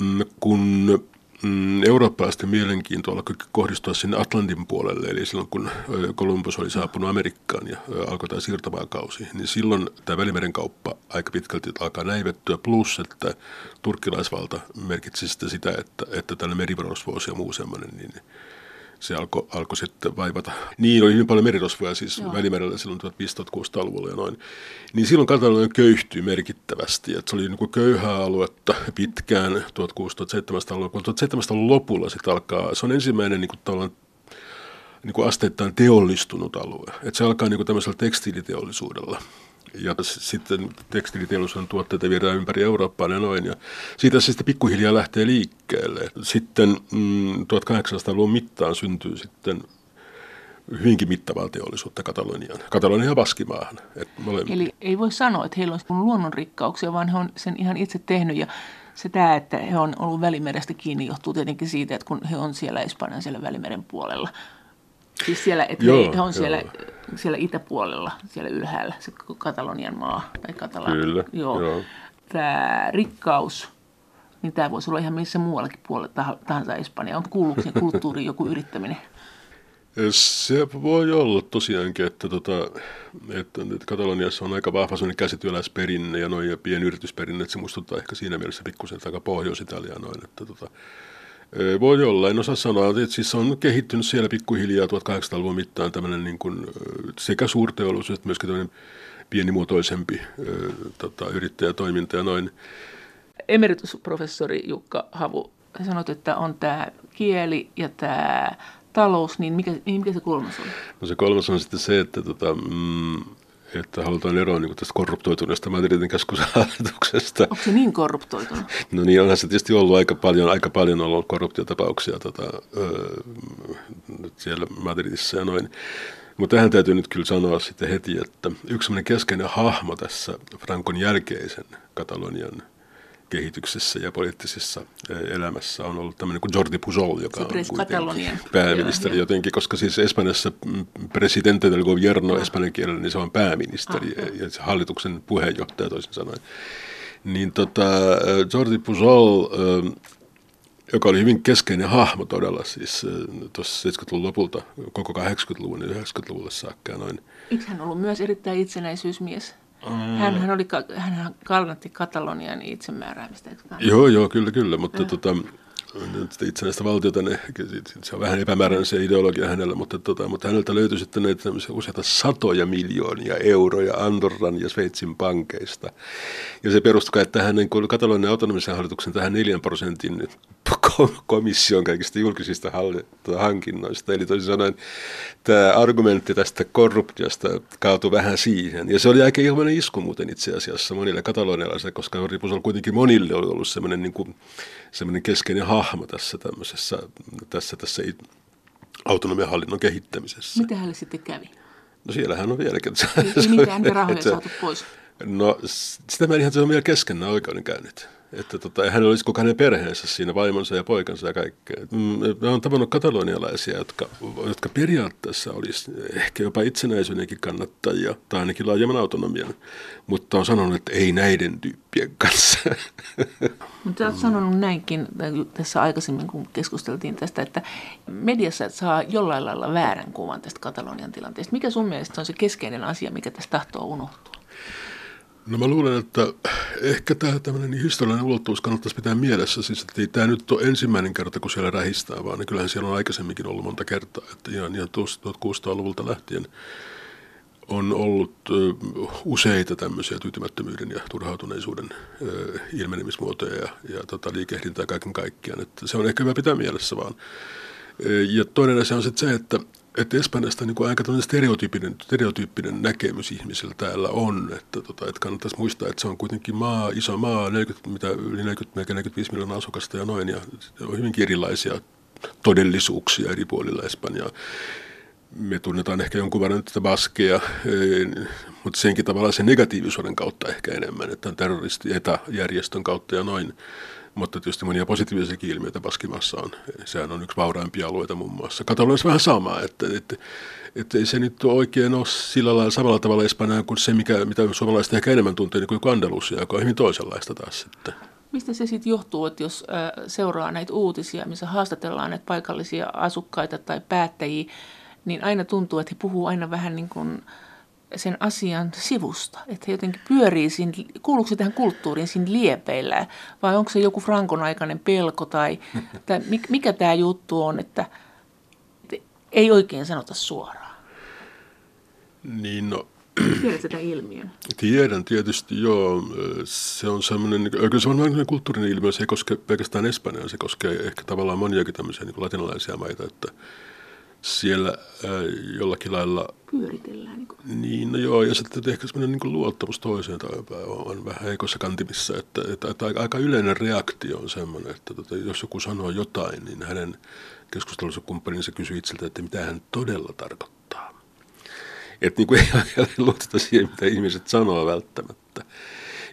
mm, kun mm, eurooppalaisten mielenkiinto alkoi kohdistua sinne Atlantin puolelle, eli silloin kun Kolumbus oli saapunut Amerikkaan ja alkoi tämä siirtomaakausi, niin silloin tämä Välimeren kauppa aika pitkälti alkaa näivettyä, plus että turkkilaisvalta merkitsi sitä, sitä että, että tällainen merivarosvuosi ja muu semmoinen, niin se alkoi alko sitten vaivata. Niin, oli hyvin paljon merirosvoja siis Joo. Välimerellä silloin 1500-luvulla ja noin. Niin silloin Katalonia köyhtyi merkittävästi. Että se oli niin köyhää aluetta pitkään 1600-1700-luvulla. Kun 1700-luvun lopulla sitten alkaa, se on ensimmäinen niin kuin tavallaan niin kuin asteittain teollistunut alue. Että se alkaa niin kuin tämmöisellä tekstiiliteollisuudella ja sitten tekstiiliteollisuuden tuotteita viedään ympäri Eurooppaa ja noin. Ja siitä se sitten pikkuhiljaa lähtee liikkeelle. Sitten mm, 1800-luvun mittaan syntyy sitten hyvinkin mittavaa teollisuutta Kataloniaan. Katalonian ja Baskimaahan. Eli ei voi sanoa, että heillä on luonnonrikkauksia, vaan he on sen ihan itse tehnyt. Ja se tämä, että he on ollut Välimerestä kiinni, johtuu tietenkin siitä, että kun he on siellä Espanjan siellä Välimeren puolella – Siis siellä, että joo, he, on siellä, siellä itäpuolella, siellä ylhäällä, se Katalonian maa. Tai Katalan, Kyllä, joo. joo. Tämä rikkaus, niin tämä voisi olla ihan missä muuallakin puolella tahansa Espanja. On kuullut sen kulttuuriin joku yrittäminen? Se voi olla tosiaankin, että, tota, että, että Kataloniassa on aika vahva sellainen käsityöläisperinne ja noin ja pienyritysperinne, että se muistuttaa ehkä siinä mielessä pikkusen aika Pohjois-Italia noin, että tota, voi olla, en osaa sanoa. Että siis on kehittynyt siellä pikkuhiljaa 1800-luvun mittaan tämmöinen niin kuin, sekä suurteollisuus että myöskin tämmöinen pienimuotoisempi tota, yrittäjätoiminta ja noin. Emeritusprofessori Jukka Havu, sanot, että on tämä kieli ja tämä talous, niin mikä, niin mikä se kolmas on? No se kolmas on sitten se, että tota, mm, että halutaan eroa niin tästä korruptoituneesta Madridin keskushallituksesta. Onko se niin korruptoitunut? No niin, onhan se tietysti ollut aika paljon, aika paljon ollut korruptiotapauksia tota, öö, siellä Madridissa ja noin. Mutta tähän täytyy nyt kyllä sanoa sitten heti, että yksi keskeinen hahmo tässä Frankon jälkeisen Katalonian kehityksessä ja poliittisessa elämässä on ollut tämmöinen kuin Jordi Pujol, joka on pääministeri jotenkin, koska siis Espanjassa mm, presidente del gobierno espanjan kielellä, niin se on pääministeri ah, ja se hallituksen puheenjohtaja toisin sanoen. Niin tota, Jordi Pujol, joka oli hyvin keskeinen hahmo todella siis tuossa 70-luvun lopulta, koko 80-luvun ja 90-luvulle saakka. Noin. Eikö hän ollut myös erittäin itsenäisyysmies? Mm. Hän, hän, oli, hän kannatti Katalonian itsemääräämistä. Joo, joo, kyllä, kyllä, mutta mm. tota, itsenäistä valtiota, ne, se on vähän epämääräinen se ideologia hänellä, mutta, tota, mutta häneltä löytyi sitten näitä useita satoja miljoonia euroja Andorran ja Sveitsin pankeista. Ja se perustui tähän niin kuin Katalonian autonomisen hallituksen tähän neljän prosentin komission kaikista julkisista hankinnoista. Eli toisin sanoen tämä argumentti tästä korruptiosta kaatui vähän siihen. Ja se oli aika ilmainen isku muuten itse asiassa monille katalonialaisille, koska Ripus kuitenkin monille ollut semmoinen, niin kuin, semmoinen keskeinen hahmo tässä tämmöisessä, tässä, tässä autonomian hallinnon kehittämisessä. Mitä hänelle sitten kävi? No siellähän on vieläkin. Ei mitään rahoja saatu pois. No sitä mä ihan se on vielä kesken nämä oikeudenkäynnit. Että tota, hän olisi koko hänen perheensä siinä, vaimonsa ja poikansa ja kaikkea. Mm, mä oon tavannut katalonialaisia, jotka, jotka periaatteessa olisi ehkä jopa itsenäisyydenkin kannattajia, tai ainakin laajemman autonomian, mutta on sanonut, että ei näiden tyyppien kanssa. Mutta olet sanonut näinkin tässä aikaisemmin, kun keskusteltiin tästä, että mediassa saa jollain lailla väärän kuvan tästä Katalonian tilanteesta. Mikä sun mielestä on se keskeinen asia, mikä tässä tahtoo unohtua? No mä luulen, että ehkä tämä tämmöinen historiallinen ulottuvuus kannattaisi pitää mielessä. Siis, että ei tämä nyt ole ensimmäinen kerta, kun siellä rähistää, vaan niin kyllähän siellä on aikaisemminkin ollut monta kertaa. Että ihan, ihan 1600-luvulta lähtien on ollut useita tämmöisiä tyytymättömyyden ja turhautuneisuuden ilmenemismuotoja ja, ja tota, liikehdintää kaiken kaikkiaan. Että se on ehkä hyvä pitää mielessä vaan. Ja toinen asia on sitten se, että että Espanjasta niin kuin aika stereotyyppinen, stereotyyppinen näkemys ihmisillä täällä on, että, tota, että kannattaisi muistaa, että se on kuitenkin maa, iso maa, 40, mitä, yli 40, 45 miljoonaa asukasta ja noin, ja on hyvinkin erilaisia todellisuuksia eri puolilla Espanjaa. Me tunnetaan ehkä jonkun verran tätä baskeja, mutta senkin tavallaan sen negatiivisuuden kautta ehkä enemmän, että on terroristi etäjärjestön kautta ja noin. Mutta tietysti monia positiivisiakin ilmiöitä Baskimassa on. Sehän on yksi vauraimpia alueita muun muassa. Kataloniassa vähän sama, että, että, että ei se nyt oikein ole sillä lailla samalla tavalla Espanjaa kuin se, mikä, mitä suomalaiset ehkä enemmän tuntee niin kuin Andalusia, joka on hyvin toisenlaista taas sitten. Mistä se sitten johtuu, että jos seuraa näitä uutisia, missä haastatellaan näitä paikallisia asukkaita tai päättäjiä, niin aina tuntuu, että he puhuu aina vähän niin kuin sen asian sivusta, että he jotenkin pyörii siinä, kuuluuko se tähän kulttuuriin siinä liepeillä vai onko se joku Frankon aikainen pelko tai, tai mikä tämä juttu on, että, että ei oikein sanota suoraan. Niin no, Tiedätkö tätä ilmiön? Tiedän tietysti, joo. Se on semmoinen, kyllä se on kulttuurinen ilmiö, se ei koske pelkästään Espanjaa, se koskee ehkä tavallaan moniakin tämmöisiä niin latinalaisia maita, että siellä äh, jollakin lailla... Pyöritellään. Niin, kuin. niin no joo, ja sitten ehkä semmoinen niin luottamus toiseen on, vähän heikossa kantimissa, että, että, että aika yleinen reaktio on semmoinen, että tota, jos joku sanoo jotain, niin hänen keskustelussa kumppaninsa kysyy itseltä, että mitä hän todella tarkoittaa. Että niin kuin ei luoteta siihen, mitä ihmiset sanoo välttämättä.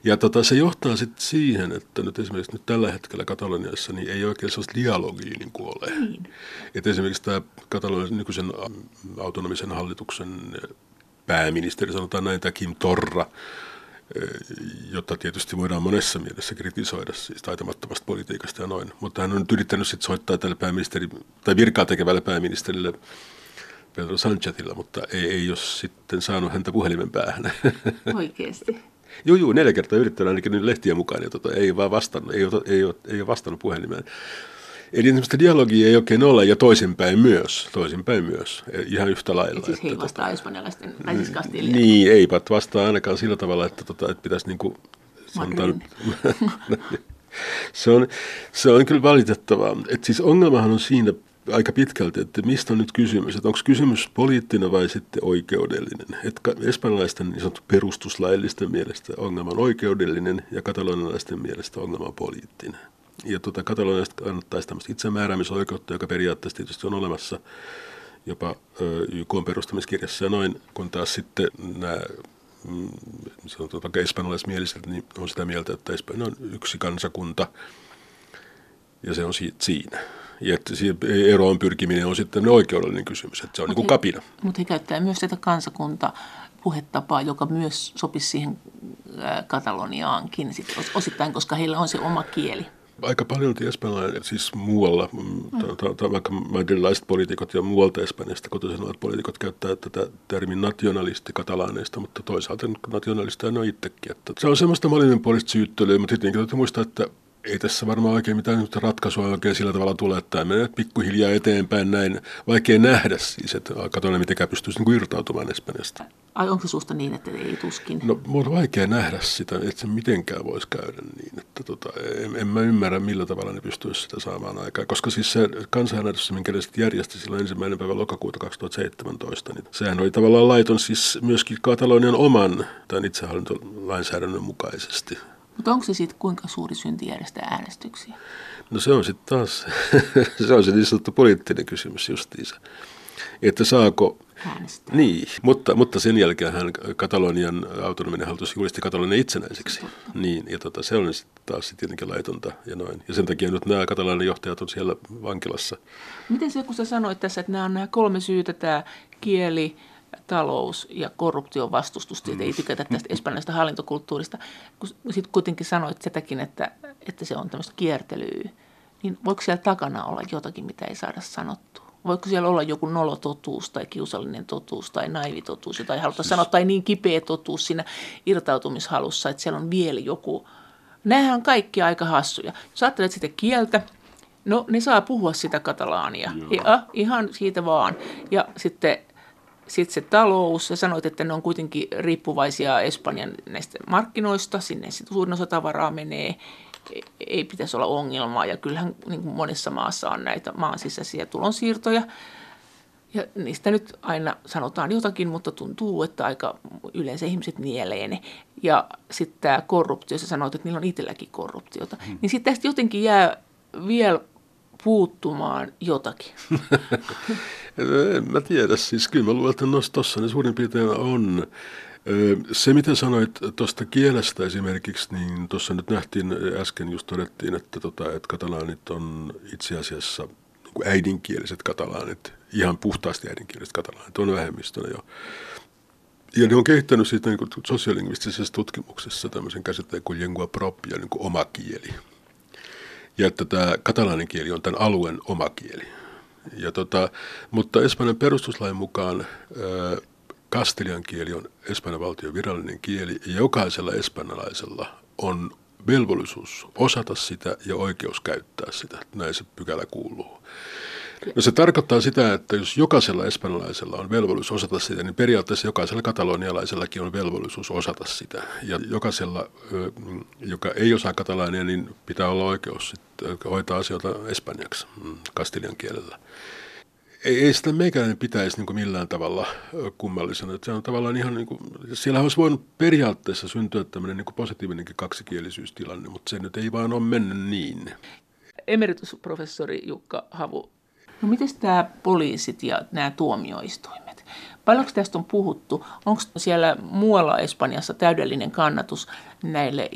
Ja tota, se johtaa sitten siihen, että nyt esimerkiksi nyt tällä hetkellä Kataloniassa niin ei oikein sellaista dialogia niin kuin ole. Niin. Että esimerkiksi tämä Katalonian nykyisen autonomisen hallituksen pääministeri, sanotaan näin, tämä Kim Torra, jota tietysti voidaan monessa mielessä kritisoida siis taitamattomasta politiikasta ja noin. Mutta hän on nyt yrittänyt sitten soittaa tälle pääministeri, tai virkaa tekevälle pääministerille Pedro Sanchezilla, mutta ei, ei ole sitten saanut häntä puhelimen päähän. Oikeasti. Joo, joo, neljä kertaa yrittänyt ainakin nyt lehtiä mukaan, ja tota, ei vaan vastannut, ei ole, ei ole, ei ole vastannut puhelimeen. Eli sellaista dialogia ei oikein ole, ja toisinpäin myös, toisinpäin myös, e, ihan yhtä lailla. Et siis he ei vastaa tota, espanjalaisten, tai siis Niin, eivät vastaa ainakaan sillä tavalla, että, tota, että pitäisi niin kuin, sanotaan, se, on, se on kyllä valitettavaa. Et siis ongelmahan on siinä aika pitkälti, että mistä on nyt kysymys, että onko kysymys poliittinen vai sitten oikeudellinen. Että espanjalaisten niin sanottu perustuslaillisten mielestä ongelma on oikeudellinen ja katalonialaisten mielestä ongelma on poliittinen. Ja tuota, katalonialaiset kannattaisi tämmöistä itsemääräämisoikeutta, joka periaatteessa tietysti on olemassa jopa YK perustamiskirjassa ja noin, kun taas sitten nämä mm, sanotaan vaikka espanjalaismieliset, niin on sitä mieltä, että Espanja on yksi kansakunta ja se on siinä. Ja että eroon pyrkiminen on sitten oikeudellinen kysymys, että se on mut niin kuin kapina. Mutta he käyttää myös tätä kansakunta puhetapaa, joka myös sopisi siihen Kataloniaankin sit osittain, koska heillä on se oma kieli. Aika paljon espanjalainen, siis muualla, mm. vaikka madrilaiset poliitikot ja muualta Espanjasta kotoisin olevat poliitikot käyttää tätä termin nationalisti katalaaneista, mutta toisaalta nationalista on itsekin. Että se on semmoista molemminpuolista syyttelyä, mutta tietenkin täytyy muistaa, että ei tässä varmaan oikein mitään ratkaisua oikein sillä tavalla tule, että tämä menee pikkuhiljaa eteenpäin näin. Vaikea nähdä siis, että katsotaan mitenkään pystyisi niin irtautumaan Espanjasta. Ai onko se susta niin, että ei tuskin? No on vaikea nähdä sitä, että se mitenkään voisi käydä niin. Että tota, en, en mä ymmärrä, millä tavalla ne pystyisi sitä saamaan aikaa. Koska siis se kansanäänestys, minkä ne sitten järjesti silloin ensimmäinen päivä lokakuuta 2017, niin sehän oli tavallaan laiton siis myöskin Katalonian oman tämän itsehallintolainsäädännön mukaisesti. Mutta onko se sitten kuinka suuri synti järjestää äänestyksiä? No se on sitten taas, se on se niin sanottu poliittinen kysymys justiinsa. Että saako äänestää. Niin, mutta, mutta sen jälkeen hän Katalonian autonominen hallitus julisti Katalonian itsenäiseksi. Niin, ja tota, se on sitten taas sit tietenkin laitonta ja noin. Ja sen takia nyt nämä katalonian johtajat on siellä vankilassa. Miten se, kun sä sanoit tässä, että nämä on nämä kolme syytä, tämä kieli, talous ja korruption vastustus, että ei tykätä tästä espanjalaisesta hallintokulttuurista. Kun sitten kuitenkin sanoit sitäkin, että, että se on tämmöistä kiertelyä, niin voiko siellä takana olla jotakin, mitä ei saada sanottua? Voiko siellä olla joku nolototuus tai kiusallinen totuus tai naivitotuus, jota ei haluta siis... sanoa, tai niin kipeä totuus siinä irtautumishalussa, että siellä on vielä joku. Nämähän on kaikki aika hassuja. Jos ajattelet sitä kieltä, no ne saa puhua sitä katalaania. Ja, ihan siitä vaan. Ja sitten sitten se talous, ja sanoit, että ne on kuitenkin riippuvaisia Espanjan näistä markkinoista, sinne sitten suurin osa tavaraa menee, ei pitäisi olla ongelmaa, ja kyllähän niin kuin monessa maassa on näitä maan sisäisiä tulonsiirtoja, ja niistä nyt aina sanotaan jotakin, mutta tuntuu, että aika yleensä ihmiset nielee ne. Ja sitten tämä korruptio, sä sanoit, että niillä on itselläkin korruptiota. Hmm. Niin sitten tästä jotenkin jää vielä puuttumaan jotakin. en mä tiedä, siis kyllä mä luulen, että tuossa ne suurin piirtein on. Se, mitä sanoit tuosta kielestä esimerkiksi, niin tuossa nyt nähtiin, äsken just todettiin, että, tota, että katalaanit on itse asiassa niin äidinkieliset katalaanit, ihan puhtaasti äidinkieliset katalaanit, on vähemmistönä jo. Ja ne on kehittänyt siitä niin sosiolingvistisessä tutkimuksessa tämmöisen käsitteen kuin lingua propria, niin kuin oma kieli. Ja että tämä katalaanin kieli on tämän alueen oma kieli. Ja tota, mutta Espanjan perustuslain mukaan ää, kastelian kieli on Espanjan valtion virallinen kieli ja jokaisella espanjalaisella on velvollisuus osata sitä ja oikeus käyttää sitä. Näin se pykälä kuuluu. No se tarkoittaa sitä, että jos jokaisella espanjalaisella on velvollisuus osata sitä, niin periaatteessa jokaisella katalonialaisellakin on velvollisuus osata sitä. Ja jokaisella, joka ei osaa katalaania, niin pitää olla oikeus hoitaa asioita espanjaksi, mm, kastilian kielellä ei, ei sitä meikäläinen pitäisi niin millään tavalla kummallisena. Että se on tavallaan ihan niin kuin, siellä olisi voinut periaatteessa syntyä tämmöinen niin positiivinenkin kaksikielisyystilanne, mutta se nyt ei vaan ole mennyt niin. Emeritusprofessori Jukka Havu, no miten tämä poliisit ja nämä tuomioistuimet? Paljonko tästä on puhuttu? Onko siellä muualla Espanjassa täydellinen kannatus näille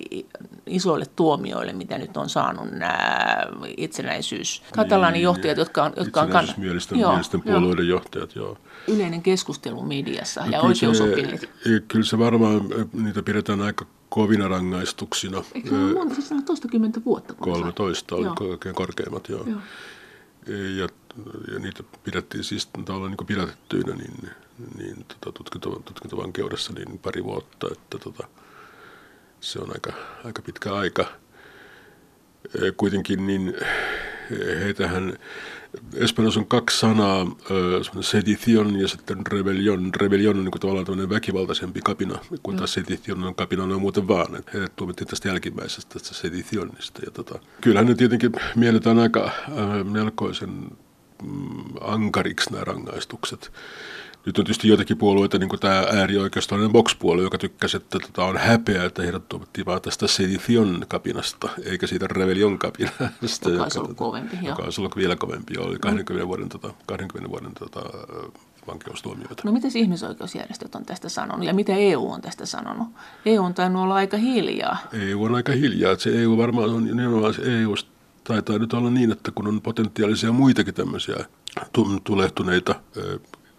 isoille tuomioille, mitä nyt on saanut nämä itsenäisyys, niin, johtajat, jotka on, jotka on kannat... Mielisten, joo, mielisten puolueiden joo. johtajat, joo. Yleinen keskustelu mediassa no, ja oikeusopinit. Kyllä se varmaan, niitä pidetään aika kovina rangaistuksina. Eikö se ole monta, siis toistakymmentä vuotta? 13 oli oikein korkeimmat, joo. joo. Ja, ja niitä pidettiin siis tavallaan niin pidätettyinä niin, niin tota, tutkinto, tutkintovankeudessa niin pari vuotta, että tota, se on aika, aika pitkä aika. Kuitenkin niin heitähän, Espanjassa on kaksi sanaa, sedition ja sitten rebellion. Rebellion on niin kuin tavallaan tämmöinen väkivaltaisempi kapina, kun taas sedition on kapina on muuten vaan. Että tuomittiin tästä jälkimmäisestä, tästä seditionista. Ja tota, kyllähän ne tietenkin mielletään aika äh, melkoisen ankariksi nämä rangaistukset. Nyt on tietysti joitakin puolueita, niin kuin tämä äärioikeistolainen Vox-puolue, joka tykkäsi, että tota on häpeä, että heidät tuomittiin vaan tästä Sedition kapinasta, eikä siitä Rebellion kapinasta. Joka olisi ollut kovempi, Joka olisi ollut vielä kovempi, oli 20 vuoden, tota, 20 vuoden tota, vankeustuomioita. No mitä ihmisoikeusjärjestöt on tästä sanonut ja mitä EU on tästä sanonut? EU on tainnut olla aika hiljaa. EU on aika hiljaa. Se EU varmaan on nimenomaan se EU taitaa nyt olla niin, että kun on potentiaalisia muitakin tämmöisiä tulehtuneita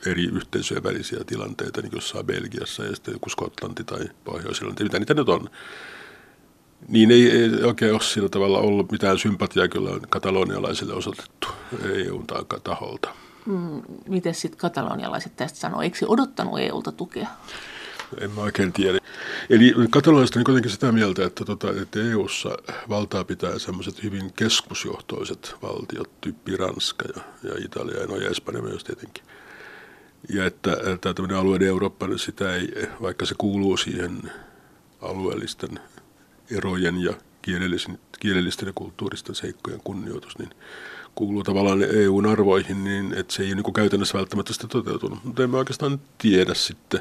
eri yhteisöjen välisiä tilanteita, niin jossain Belgiassa ja sitten joku Skotlanti tai Pohjois-Irlanti, mitä niitä nyt on. Niin ei, ei oikein ole sillä tavalla ollut mitään sympatiaa kyllä katalonialaisille osoitettu EU-taholta. Mm, miten sitten katalonialaiset tästä sanoo? Eikö se odottanut EUlta tukea? En mä oikein tiedä. Eli katalonista on kuitenkin sitä mieltä, että, tota, että EU-ssa valtaa pitää sellaiset hyvin keskusjohtoiset valtiot, tyyppi Ranska ja, ja Italia ja, no, ja Espanja myös tietenkin. Ja että, että tämmöinen alueiden Eurooppa, niin sitä ei, vaikka se kuuluu siihen alueellisten erojen ja kielellisten, kielellisten ja kulttuuristen seikkojen kunnioitus, niin kuuluu tavallaan EUn arvoihin, niin että se ei niin käytännössä välttämättä sitä toteutunut. Mutta en mä oikeastaan tiedä sitten.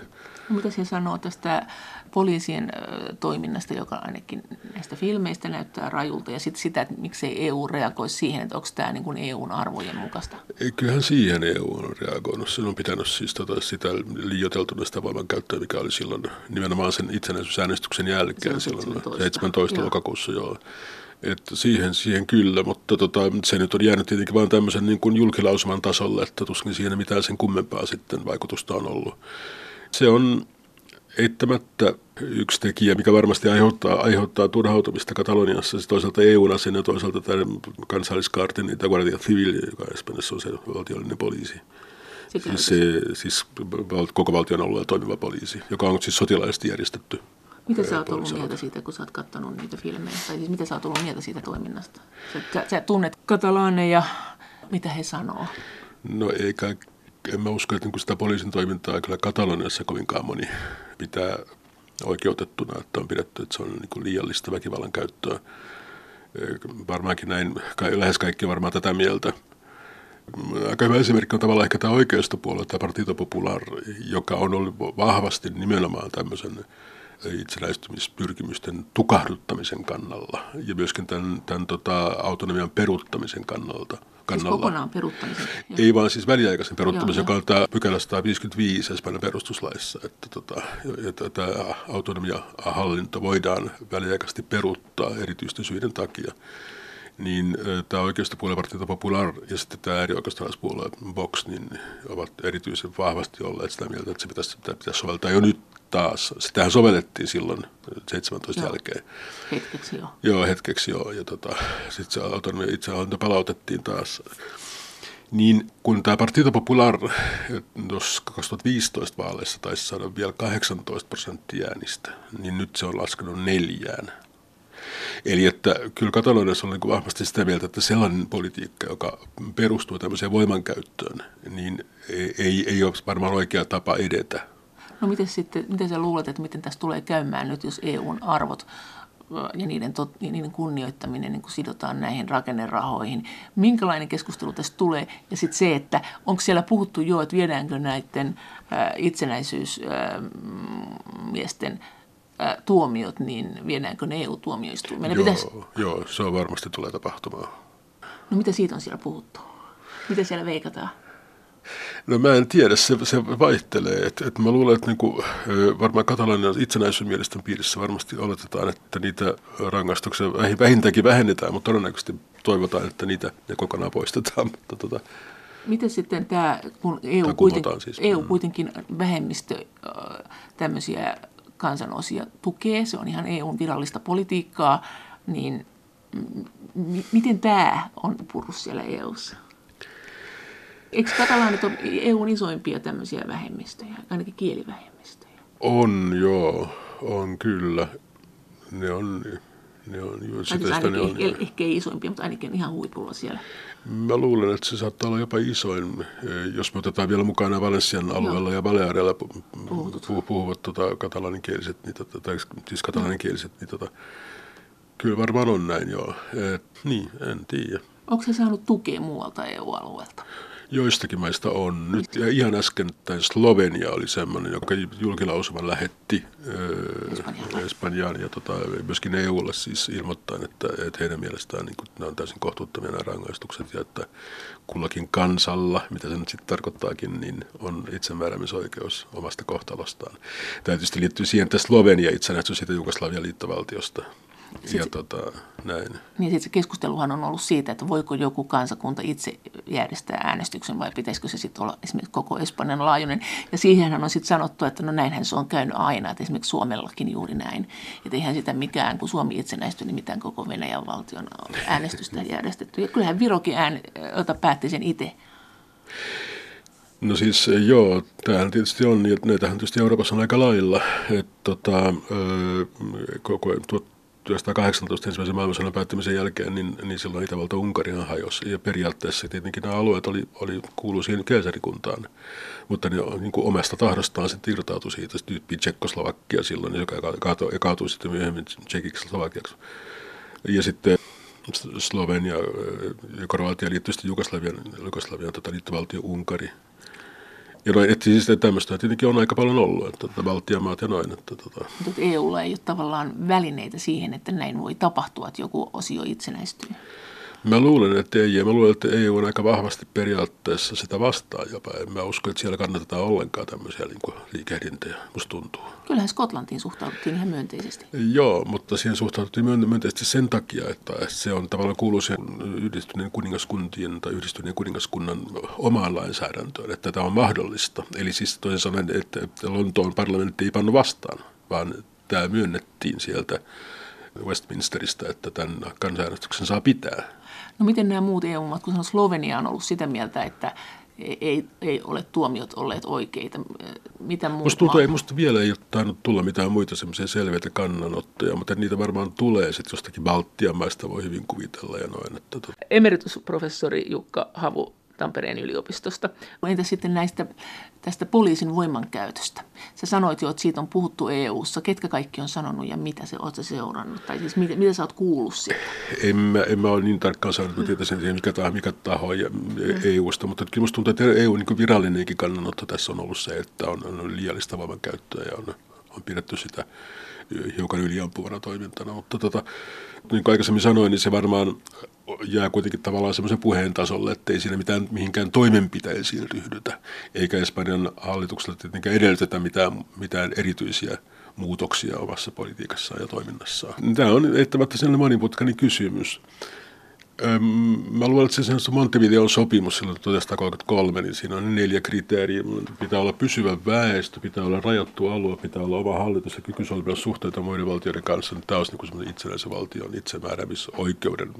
No, mitä se sanoo tästä poliisien toiminnasta, joka ainakin näistä filmeistä näyttää rajulta, ja sitten sitä, että miksei EU reagoi siihen, että onko tämä niin kuin EUn arvojen mukaista? Kyllähän siihen EU on reagoinut. Se on pitänyt siis tota, sitä liioiteltuna sitä voimankäyttöä, mikä oli silloin nimenomaan sen itsenäisyysäänestyksen jälkeen silloin 17, 17 joo. lokakuussa. Joo. Että siihen, siihen kyllä, mutta tota, se nyt on jäänyt tietenkin vain tämmöisen niin kuin julkilausuman tasolle, että tuskin siihen mitään sen kummempaa sitten vaikutusta on ollut. Se on eittämättä yksi tekijä, mikä varmasti aiheuttaa, aiheuttaa turhautumista Kataloniassa, siis toisaalta EU-asenne ja toisaalta tämä kansalliskaartin, niin Guardia Civil, joka Espanjassa on se valtiollinen poliisi. Siis, se, siis koko valtion alueella toimiva poliisi, joka on siis sotilaallisesti järjestetty. Mitä sä oot ollut mieltä siitä, kun sä oot katsonut niitä filmejä? Tai siis mitä sä oot ollut mieltä siitä toiminnasta? Sä, sä tunnet katalaaneja, mitä he sanoo? No ei kai en mä usko, että niin sitä poliisin toimintaa kyllä Kataloniassa kovinkaan moni pitää oikeutettuna, että on pidetty, että se on niin liiallista väkivallan käyttöä. Varmaankin näin, lähes kaikki varmaan tätä mieltä. Aika hyvä esimerkki on tavallaan ehkä tämä oikeistopuolue, tämä Partito Popular, joka on ollut vahvasti nimenomaan tämmöisen itsenäistymispyrkimysten tukahduttamisen kannalla ja myöskin tämän, tämän tota, autonomian peruuttamisen kannalta – kannalla. Siis kokonaan peruuttamisen? Ei vaan siis väliaikaisen peruuttamisen, joka on tämä pykälä 155 Espanjan perustuslaissa, että, tota, tämä autonomia-hallinto voidaan väliaikaisesti peruuttaa erityisten syiden takia niin tämä oikeistopuolue Partito Popular ja sitten tämä äärioikeistolaispuolue Vox niin ovat erityisen vahvasti olleet sitä mieltä, että se pitäisi, sitä pitäisi soveltaa jo nyt taas. Sitähän sovellettiin silloin 17 joo. jälkeen. Hetkeksi joo. Joo, hetkeksi joo. Ja tota, sitten se autonomia itsehallinto palautettiin taas. Niin kun tämä Partito Popular tuossa 2015 vaaleissa taisi saada vielä 18 prosenttia äänistä, niin nyt se on laskenut neljään. Eli että kyllä Kataloniassa on niin vahvasti sitä mieltä, että sellainen politiikka, joka perustuu tämmöiseen voimankäyttöön, niin ei, ei ole varmaan oikea tapa edetä No miten sitten, miten sä luulet, että miten tässä tulee käymään nyt, jos EUn arvot ja niiden, tot, niiden kunnioittaminen niin kuin sidotaan näihin rakennerahoihin. Minkälainen keskustelu tässä tulee? Ja sitten se, että onko siellä puhuttu jo, että viedäänkö näiden itsenäisyysmiesten tuomiot, niin viedäänkö ne EU-tuomioistuimeen? Joo, pitäisi... joo, se on varmasti tulee tapahtumaan. No mitä siitä on siellä puhuttu? Mitä siellä veikataan? No mä en tiedä, se, se vaihtelee. Et, et mä luulen, että niinku, varmaan Katalanian itsenäisyysmielisten piirissä varmasti oletetaan, että niitä rangaistuksia vähintäänkin vähennetään, mutta todennäköisesti toivotaan, että niitä ne kokonaan poistetaan. Mutta tota, Miten sitten tämä, kun EU, kuitenkin, siis. EU mm. kuitenkin vähemmistö tämmöisiä kansanosia tukee, se on ihan EUn virallista politiikkaa, niin m- miten tämä on purru siellä EUssa? Eikö katalaanit ole EUn isoimpia tämmöisiä vähemmistöjä, ainakin kielivähemmistöjä? On, joo, on kyllä. Ne on, ne on juuri sitä, sitä ne on. Ehkä, ehkä ei isoimpia, mutta ainakin ihan huipulla siellä. Mä luulen, että se saattaa olla jopa isoin, jos me otetaan vielä mukana Valensian alueella Joo. ja Baleareilla puhuvat, puhuvat tota, katalaninkieliset, niin, tota, tai siis katalaninkieliset, niin tota, kyllä varmaan on näin joo. Et, niin, en tiedä. Onko se saanut tukea muualta EU-alueelta? Joistakin maista on. Nyt ja ihan äsken Slovenia oli semmoinen, joka julkilausuman lähetti äh, Espanjaan ja tota, myöskin EUlle siis ilmoittain, että, että heidän mielestään niin nämä on täysin kohtuuttomia nämä rangaistukset ja että kullakin kansalla, mitä se nyt sitten tarkoittaakin, niin on itsemääräämisoikeus omasta kohtalostaan. Tämä tietysti liittyy siihen, että Slovenia itsenäistyi siitä Jugoslavian liittovaltiosta. Sitten, ja tota, näin. Niin sitten se keskusteluhan on ollut siitä, että voiko joku kansakunta itse järjestää äänestyksen vai pitäisikö se sitten olla esimerkiksi koko Espanjan laajuinen. Ja siihenhän on sitten sanottu, että no näinhän se on käynyt aina, että esimerkiksi Suomellakin juuri näin. Että eihän sitä mikään, kun Suomi itsenäistyi, niin mitään koko Venäjän valtion äänestystä järjestetty. Ja kyllähän Virokin ään, jota päätti sen itse. No siis joo, tämähän tietysti on, ja näitähän tietysti Euroopassa on aika lailla, että tota, koko 1918 ensimmäisen maailmansodan päättymisen jälkeen, niin, niin silloin Itävalta Unkarihan hajosi. Ja periaatteessa tietenkin nämä alueet oli, oli, kuulu siihen keisarikuntaan, mutta ne niin kuin omasta tahdostaan sitten irtautui siitä. Tyyppi Tsekkoslovakia silloin, joka kaatui, kaatui sitten myöhemmin Tsekiksi Slovakiaksi. Ja sitten Slovenia ja Kroatia liittyi sitten Jugoslavian, Jugoslavian tota, liittovaltio Unkari – ja noin, että siis tämmöistä tietenkin on aika paljon ollut, että, että Baltian maat ja noin. Että, tota. Mutta EUlla ei ole tavallaan välineitä siihen, että näin voi tapahtua, että joku osio itsenäistyy. Mä luulen, että ei. Ja mä luulen, että EU on aika vahvasti periaatteessa sitä vastaan jopa. En mä usko, että siellä kannatetaan ollenkaan tämmöisiä niin liikehdintöjä, musta tuntuu. Kyllähän Skotlantiin suhtauduttiin ihan myönteisesti. Joo, mutta siihen suhtauduttiin myönteisesti sen takia, että se on tavallaan kuuluu siihen yhdistyneen kuningaskuntien tai yhdistyneen kuningaskunnan omaan lainsäädäntöön, että tämä on mahdollista. Eli siis toisin sanoen, että Lontoon parlamentti ei pannu vastaan, vaan tämä myönnettiin sieltä Westminsteristä, että tämän kansanäänestyksen saa pitää. No miten nämä muut EU-maat, kun Slovenia on ollut sitä mieltä, että ei, ei ole tuomiot olleet oikeita. Mitä muuta musta, tuntuu, ei, musta vielä ei ole tainnut tulla mitään muita semmoisia selviä kannanottoja, mutta niitä varmaan tulee sitten jostakin Baltian maista voi hyvin kuvitella ja noin. Että tot... Emeritusprofessori Jukka Havu Tampereen yliopistosta. Entä sitten näistä, tästä poliisin voimankäytöstä? Sä sanoit jo, että siitä on puhuttu EU-ssa. Ketkä kaikki on sanonut ja mitä se oot seurannut? Tai siis mitä, mitä sä oot kuullut siitä? En mä, en mä ole niin tarkkaan sanonut, että tietäisin mikä taho, mikä taho ja mm. EU-sta, mutta kyllä musta tuntuu, että EU niin virallinenkin kannanotto tässä on ollut se, että on, on liiallista voimankäyttöä ja on, on pidetty sitä hiukan yliampuvana toimintana, mutta tota, niin kuin aikaisemmin sanoin, niin se varmaan jää kuitenkin tavallaan semmoisen puheen tasolle, ettei siinä mitään, mihinkään toimenpiteisiin ryhdytä, eikä Espanjan hallituksella tietenkään edellytetä mitään, mitään erityisiä muutoksia omassa politiikassaan ja toiminnassaan. Tämä on eittämättä sellainen monimutkainen kysymys. Mä luulen, että se Montevideon sopimus silloin 1933, niin siinä on neljä kriteeriä. Pitää olla pysyvä väestö, pitää olla rajattu alue, pitää olla oma hallitus ja kyky solmia suhteita muiden valtioiden kanssa. Tämä olisi niin itsenäisen valtion itsemääräämisoikeuden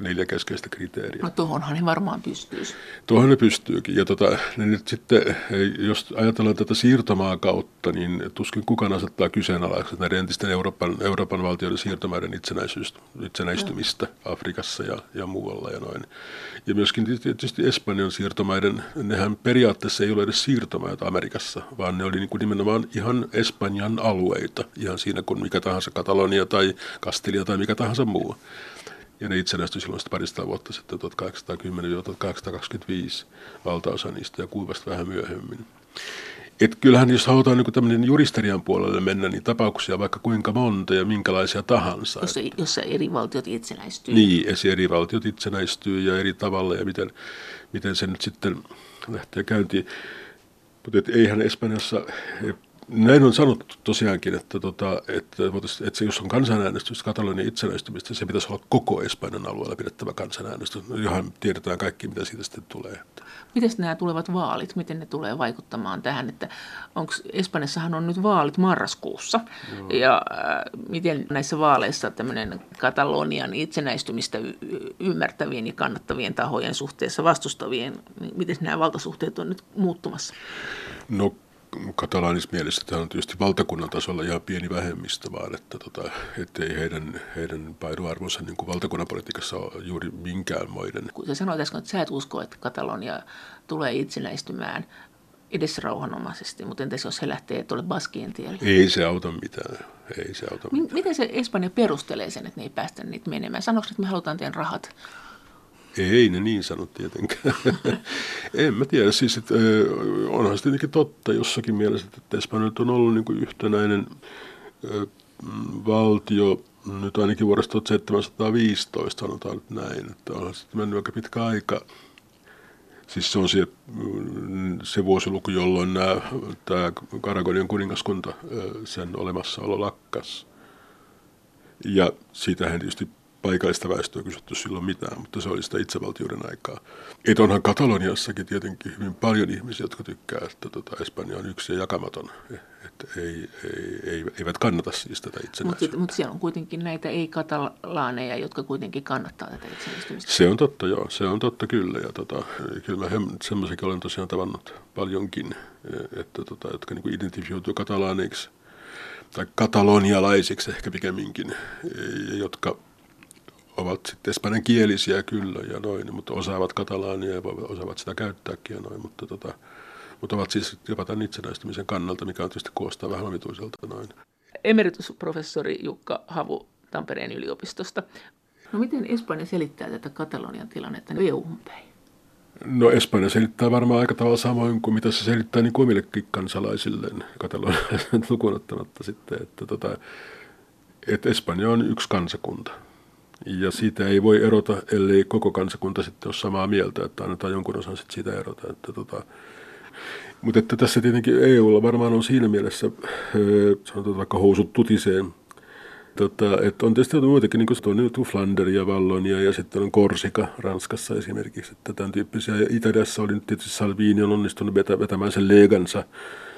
neljä keskeistä kriteeriä. No tuohonhan ne varmaan pystyisi. Tuohon ne pystyykin. Ja tota, niin nyt sitten, jos ajatellaan tätä siirtomaa kautta, niin tuskin kukaan asettaa kyseenalaiseksi näiden entisten Euroopan, Euroopan valtioiden siirtomaiden itsenäistymistä no. Afrikassa ja, ja muualla ja noin. Ja myöskin tietysti Espanjan siirtomaiden, nehän periaatteessa ei ole edes siirtomaita Amerikassa, vaan ne oli niin kuin nimenomaan ihan Espanjan alueita, ihan siinä kuin mikä tahansa Katalonia tai Kastilia tai mikä tahansa muu ja ne itsenäistyi silloin sitten parista vuotta sitten 1810-1825 valtaosa niistä ja Kuubasta vähän myöhemmin. Et kyllähän jos halutaan niin tämmöinen juristerian puolelle mennä, niin tapauksia vaikka kuinka monta ja minkälaisia tahansa. Jossa, jossa eri valtiot itsenäistyy. Niin, eri valtiot itsenäistyy ja eri tavalla ja miten, miten se nyt sitten lähtee käyntiin. Mutta eihän Espanjassa näin on sanottu tosiaankin, että, tota, että, että se, jos on kansanäänestys Katalonian itsenäistymistä, se pitäisi olla koko Espanjan alueella pidettävä kansanäänestys, johon tiedetään kaikki, mitä siitä sitten tulee. Miten nämä tulevat vaalit, miten ne tulee vaikuttamaan tähän, että onko Espanjassahan on nyt vaalit marraskuussa, Joo. ja äh, miten näissä vaaleissa tämmöinen Katalonian itsenäistymistä ymmärtävien ja kannattavien tahojen suhteessa vastustavien, miten nämä valtasuhteet on nyt muuttumassa? No katalaanis mielessä tämä on tietysti valtakunnan tasolla ihan pieni vähemmistö, vaan että tota, ettei heidän, heidän painoarvonsa niin kuin valtakunnan politiikassa ole juuri minkäänmoinen. Kun sä sanoit äsken, että sä et usko, että Katalonia tulee itsenäistymään edes rauhanomaisesti, mutta entäs jos he lähtee tuolle Baskien tielle? Ei se auta mitään. Ei se auta mitään. Miten se Espanja perustelee sen, että ne ei päästä niitä menemään? Sanoiko että me halutaan teidän rahat? Ei ne niin sano tietenkään. en mä tiedä, siis että, onhan se tietenkin totta jossakin mielessä, että Espanja on ollut niin kuin yhtenäinen valtio nyt ainakin vuodesta 1715 sanotaan nyt näin, että onhan sitten mennyt aika pitkä aika. Siis se on se, mm, se vuosiluku, jolloin nämä, tämä Karagonian kuningaskunta, sen olemassaolo lakkas. Ja siitähän tietysti paikallista väestöä kysytty silloin mitään, mutta se oli sitä itsevaltiuden aikaa. Et onhan Kataloniassakin tietenkin hyvin paljon ihmisiä, jotka tykkää, että tota Espanja on yksi ja jakamaton. Että ei, ei, ei, eivät kannata siis tätä itsenäisyyttä. Mutta mut siellä on kuitenkin näitä ei-katalaaneja, jotka kuitenkin kannattaa tätä itsenäistymistä. Se on totta, joo. Se on totta kyllä. Ja tota, kyllä mä semmoisenkin olen tosiaan tavannut paljonkin, että tota, jotka niin identifioituu katalaaneiksi tai katalonialaisiksi ehkä pikemminkin, jotka ovat sitten espanjan kielisiä kyllä ja noin, mutta osaavat katalaania ja osaavat sitä käyttääkin ja noin, mutta, tota, mutta ovat siis jopa tämän itsenäistymisen kannalta, mikä on tietysti kuostaa vähän omituiselta noin. Emeritusprofessori Jukka Havu Tampereen yliopistosta. No miten Espanja selittää tätä Katalonian tilannetta EU-hun päin? No Espanja selittää varmaan aika tavalla samoin kuin mitä se selittää niin omillekin kansalaisilleen, katalonialaisen lukuun ottamatta sitten, että, tota, että Espanja on yksi kansakunta. Ja siitä ei voi erota, ellei koko kansakunta sitten ole samaa mieltä, että annetaan jonkun osan sitten siitä erota. Että tota, mutta että tässä tietenkin EUlla varmaan on siinä mielessä, sanotaan vaikka housut tutiseen, Tota, että on tietysti muitakin, niin kuin on Flanderia, Vallonia ja sitten on Korsika Ranskassa esimerkiksi, että tämän tyyppisiä. Ja Italiassa oli nyt tietysti Salvini on onnistunut vetämään sen leegansa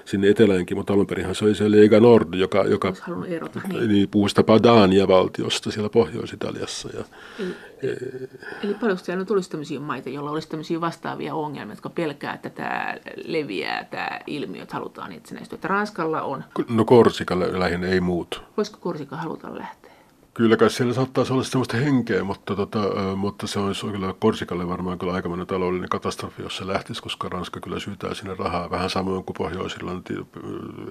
sinne eteläänkin, mutta alun perinhan se oli se Lega Nord, joka, joka erota, niin. niin, puhui sitä Padania valtiosta siellä Pohjois-Italiassa. Ja, eli, e, eli paljon siellä tulisi tämmöisiä maita, joilla olisi tämmöisiä vastaavia ongelmia, jotka pelkää, että tämä leviää, tämä ilmiö, että halutaan itsenäistyä. Että Ranskalla on... No Korsikalle lähinnä ei muut. Voisiko Korsika haluta lähteä? Kyllä kai siellä saattaa olla sellaista henkeä, mutta, tota, mutta se olisi kyllä Korsikalle varmaan kyllä aikamoinen taloudellinen katastrofi, jos se lähtisi, koska Ranska kyllä syytää sinne rahaa vähän samoin kuin Pohjois-Irlanti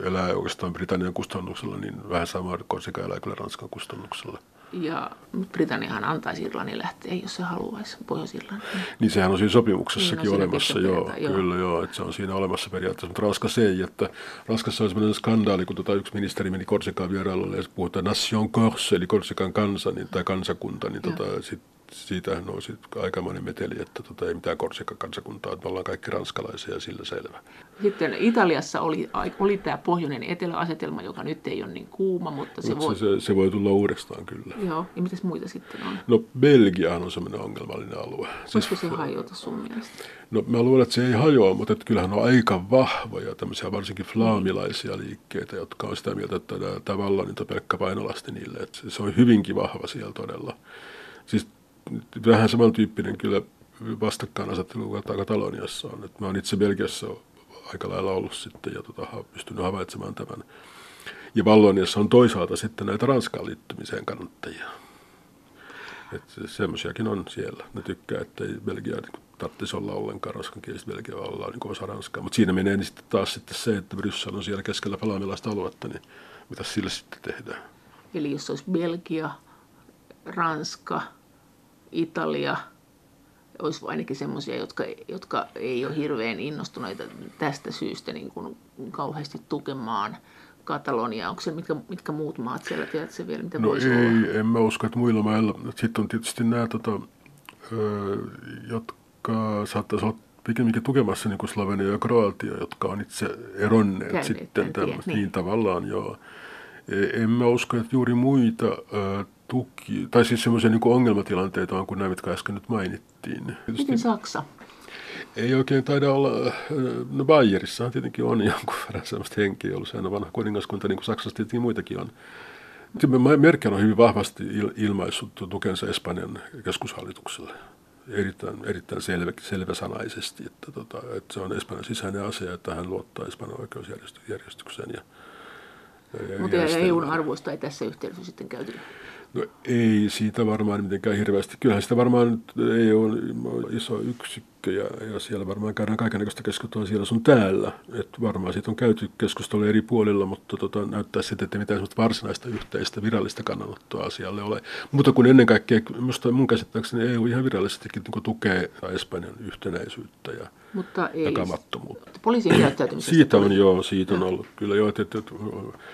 elää oikeastaan Britannian kustannuksella, niin vähän samoin Korsika elää kyllä Ranskan kustannuksella. Ja Britanniahan antaisi Irlannin lähteä, jos se haluaisi Pohjois-Irlantiin. Niin sehän on siinä sopimuksessakin niin, on olemassa, joo, joo, kyllä joo, että se on siinä olemassa periaatteessa, mutta Ranskassa ei, että Ranskassa on sellainen skandaali, kun tota yksi ministeri meni Korsikaan vierailulle ja puhutaan Nation Corse, eli Korsikan kansa niin, tai kansakunta, niin tota, sitten siitähän nousi aikamoinen meteli, että tota, ei mitään Korsikan kansakuntaa, että me ollaan kaikki ranskalaisia ja sillä selvä. Sitten Italiassa oli, oli tämä pohjoinen eteläasetelma, joka nyt ei ole niin kuuma, mutta se, Mut voi... Se, se, voi tulla uudestaan kyllä. Joo, ja mitäs muita sitten on? No Belgia on semmoinen ongelmallinen alue. Voisiko siis, se hajota sun mielestä? No mä luulen, että se ei hajoa, mutta että kyllähän on aika vahvoja tämmöisiä varsinkin flaamilaisia liikkeitä, jotka on sitä mieltä, että tämä, tämä vallan pelkkä painolasti niille. Että se on hyvinkin vahva siellä todella. Siis vähän samantyyppinen kyllä vastakkainasettelu Kataloniassa on. Että mä oon itse Belgiassa aika lailla ollut sitten ja tota, pystynyt havaitsemaan tämän. Ja Valloniassa on toisaalta sitten näitä Ranskaan liittymiseen kannattajia. Että semmoisiakin on siellä. Ne tykkää, että ei Belgia niin tarvitsisi olla ollenkaan ranskankielistä Belgia olla niin osa Ranskaa. Mutta siinä menee niin sitten taas sitten se, että Bryssel on siellä keskellä palaamilaista aluetta, niin mitä sillä sitten tehdään? Eli jos olisi Belgia, Ranska, Italia olisi ainakin sellaisia, jotka, jotka ei ole hirveän innostuneita tästä syystä niin kuin kauheasti tukemaan Kataloniaa. Onko se, mitkä, mitkä muut maat siellä, tiedätkö vielä, mitä no voisi ei, olla? en mä usko, että muilla mailla. Sitten on tietysti nämä, tota, jotka saattaisi olla pikemminkin tukemassa niin kuin Slovenia ja Kroatia, jotka on itse eronneet Käyneet sitten tämmöistä, niin. niin tavallaan joo. E, en mä usko, että juuri muita tuki, tai siis semmoisia niin ongelmatilanteita on kuin nämä, mitkä äsken nyt mainittiin. Tietysti Miten Saksa? Ei oikein taida olla, no Bayerissahan tietenkin on jonkun verran sellaista henkeä ollut, sehän on vanha kuningaskunta, niin kuin Saksassa tietenkin muitakin on. Merkel on hyvin vahvasti ilmaissut tukensa Espanjan keskushallitukselle erittäin, erittäin selvä, selväsanaisesti, että, tota, että se on Espanjan sisäinen asia, että hän luottaa Espanjan oikeusjärjestykseen. Ja Mutta EUn arvoista ei tässä yhteydessä sitten käyty No ei siitä varmaan mitenkään hirveästi. Kyllähän sitä varmaan EU on iso yksikkö ja, ja siellä varmaan käydään kaikenlaista keskustelua siellä sun täällä. Et varmaan siitä on käyty keskustelua eri puolilla, mutta tota, näyttää sitten, että mitään varsinaista yhteistä virallista kannanottoa asialle ole. Mutta kun ennen kaikkea, minusta mun käsittääkseni EU ihan virallisestikin niin tukee Espanjan yhtenäisyyttä ja mutta ei. jakamattomuutta. Poliisin käyttäytymisestä. Siitä on joo, siitä on ollut kyllä joo. Että, että,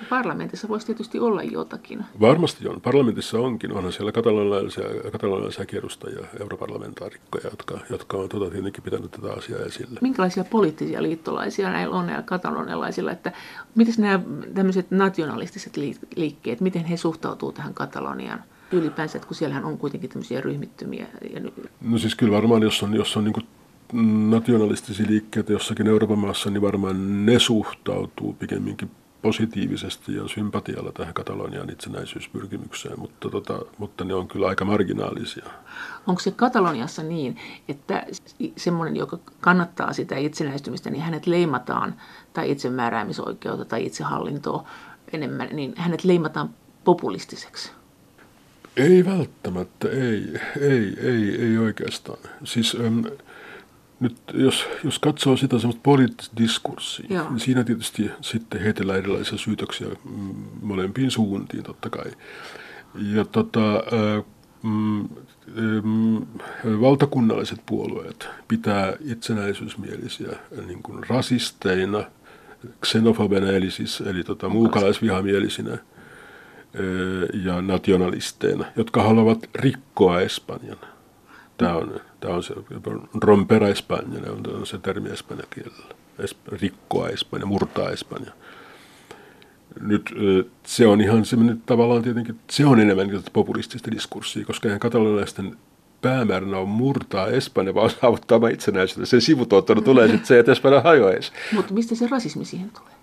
Parlamentissa voisi tietysti olla jotakin. Varmasti on. Parlamentissa onkin. Onhan siellä katalonialaisia, katalonialaisia edustajia, europarlamentaarikkoja, jotka, jotka on tuota, tietenkin pitänyt tätä asiaa esillä. Minkälaisia poliittisia liittolaisia näillä on näillä katalonialaisilla? Että miten nämä tämmöiset nationalistiset liikkeet, miten he suhtautuu tähän Katalonian ylipäänsä, kun siellähän on kuitenkin tämmöisiä ryhmittymiä. Ja... No siis kyllä varmaan, jos on, jos on niin nationalistisia liikkeitä jossakin Euroopan maassa, niin varmaan ne suhtautuu pikemminkin positiivisesti ja sympatialla tähän Katalonian itsenäisyyspyrkimykseen, mutta, tota, mutta ne on kyllä aika marginaalisia. Onko se Kataloniassa niin, että semmoinen, joka kannattaa sitä itsenäistymistä, niin hänet leimataan tai itsemääräämisoikeutta tai itsehallintoa enemmän, niin hänet leimataan populistiseksi? Ei välttämättä, ei, ei, ei, ei oikeastaan. Siis ähm, nyt jos, jos katsoo sitä semmoista poliittista diskurssia, Joo. niin siinä tietysti sitten heitellään erilaisia syytöksiä molempiin suuntiin totta kai. Ja tota, mm, mm, valtakunnalliset puolueet pitää itsenäisyysmielisiä niin kuin rasisteina, xenofobena eli, siis, eli tota, muukalaisvihamielisinä – ja nationalisteina, jotka haluavat rikkoa Espanjan. Tämä on, tämä on se rompera Espanja, on se termi espanjan kielellä. Rikkoa Espanja, murtaa Espanja. Nyt se on ihan semmoinen tavallaan tietenkin, se on enemmän populistista diskurssia, koska eihän katalonialaisten päämääränä on murtaa Espanja, vaan saavuttaa itsenäisyyttä. Se sivutuottona tulee sitten se, että Espanja hajoaisi. Mutta mistä se rasismi siihen tulee?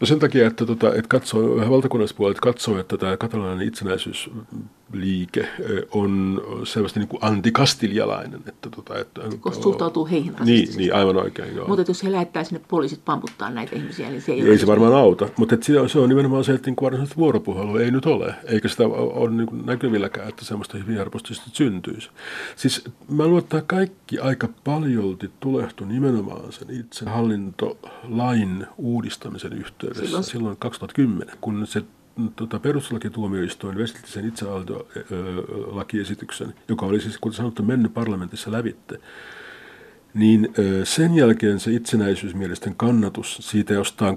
No sen takia, että, tota, että katsoo, valtakunnallispuolet katsoo, että tämä katalanainen itsenäisyysliike on selvästi niin kuin antikastilialainen. Että, tota, että, Koska suhtautuu heihin Niin, niin, aivan oikein. Joo. Mutta jos he lähettää sinne poliisit pamputtaa näitä ihmisiä, niin se ei Ei se varmaan auta, mutta että se on nimenomaan se, että niin varsinaisesti vuoropuhelua ei nyt ole, eikä sitä ole niin kuin näkyvilläkään, että semmoista hyvin helposti syntyisi. Siis mä luulen, että kaikki aika paljolti tulehtui nimenomaan sen itsehallintolain uudistamisen yhteydessä silloin, silloin 2010, kun se tota, perustuslakituomioistuin vesitti sen itsehallintolakiesityksen, joka oli siis, kuten sanottu, mennyt parlamentissa lävitte, niin sen jälkeen se itsenäisyysmielisten kannatus siitä jostain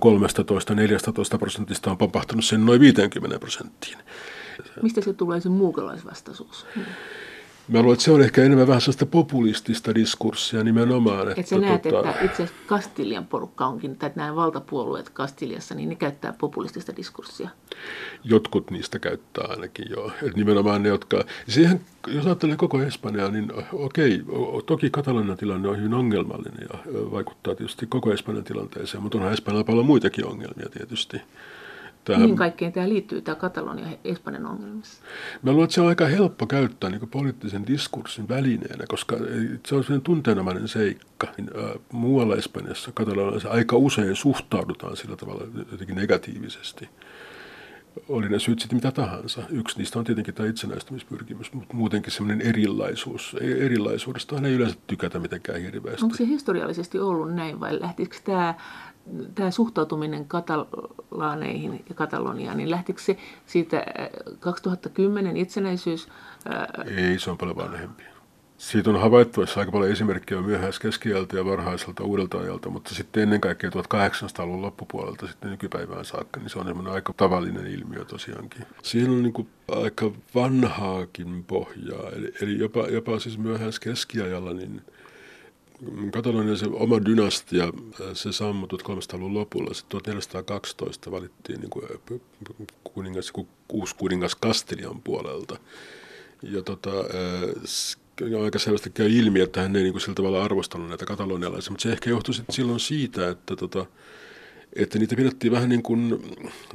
13-14 prosentista on papahtanut sen noin 50 prosenttiin. Mistä se tulee se muukalaisvastaisuus? Mä luulen, että se on ehkä enemmän vähän sellaista populistista diskurssia nimenomaan. Että, sä näet, tota... että itse asiassa Kastilian porukka onkin, tai nämä valtapuolueet Kastiliassa, niin ne käyttää populistista diskurssia. Jotkut niistä käyttää ainakin joo. Että nimenomaan ne, jotka... Siihen, jos ajattelee koko Espanjaa, niin okei, toki Katalonian tilanne on hyvin ongelmallinen ja vaikuttaa tietysti koko Espanjan tilanteeseen, mutta onhan Espanjalla paljon muitakin ongelmia tietysti. Tämä, Mihin kaikkeen tämä liittyy, tämä Katalonia Espanjan ongelmissa? Mä luulen, että se on aika helppo käyttää niin poliittisen diskurssin välineenä, koska se on sellainen tunteenomainen seikka. Niin, muualla Espanjassa kataloniassa aika usein suhtaudutaan sillä tavalla jotenkin negatiivisesti. Oli ne syyt sitten mitä tahansa. Yksi niistä on tietenkin tämä itsenäistymispyrkimys, mutta muutenkin semmoinen erilaisuus. Erilaisuudesta ei yleensä tykätä mitenkään hirveästi. Onko se historiallisesti ollut näin vai lähtikö tämä tämä suhtautuminen katalaaneihin ja Kataloniaan, niin lähtikö se siitä 2010 äh, itsenäisyys? Äh, Ei, se on paljon vanhempi. Siitä on havaittavissa aika paljon esimerkkejä myöhäiskeskiältä ja varhaiselta uudelta ajalta, mutta sitten ennen kaikkea 1800-luvun loppupuolelta sitten nykypäivään saakka, niin se on aika tavallinen ilmiö tosiaankin. Siinä on niin kuin aika vanhaakin pohjaa, eli, eli jopa, jopa siis myöhäiskeskiajalla, niin – Katalonian oma dynastia, se sammutut 300-luvun lopulla. Sitten 1412 valittiin niin kuin kuningas, uusi kuningas Kastilian puolelta. Ja tota, aika selvästi käy ilmi, että hän ei niin kuin sillä tavalla arvostanut näitä katalonialaisia, mutta se ehkä johtui silloin siitä, että tota, että niitä pidettiin vähän niin kuin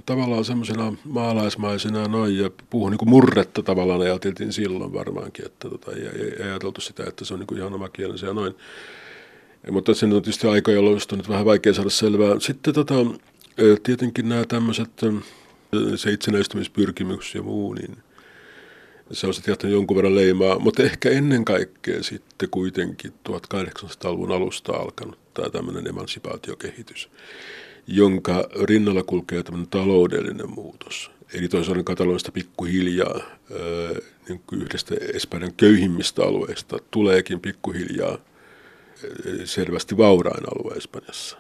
tavallaan semmoisena maalaismaisena noin ja puhuu niin kuin murretta tavallaan ajateltiin silloin varmaankin, että tota, ei, ei, ajateltu sitä, että se on niin kuin ihan oma kielensä ja noin. Mutta se on tietysti aika, jolloin on nyt vähän vaikea saada selvää. Sitten tota, tietenkin nämä tämmöiset, se itsenäistymispyrkimys ja muu, niin se on sitten jättänyt jonkun verran leimaa, mutta ehkä ennen kaikkea sitten kuitenkin 1800-luvun alusta alkanut tämä tämmöinen emansipaatiokehitys jonka rinnalla kulkee tämmöinen taloudellinen muutos. Eli toisaalta Katalonista pikkuhiljaa niin yhdestä Espanjan köyhimmistä alueista tuleekin pikkuhiljaa selvästi vaurain alue Espanjassa.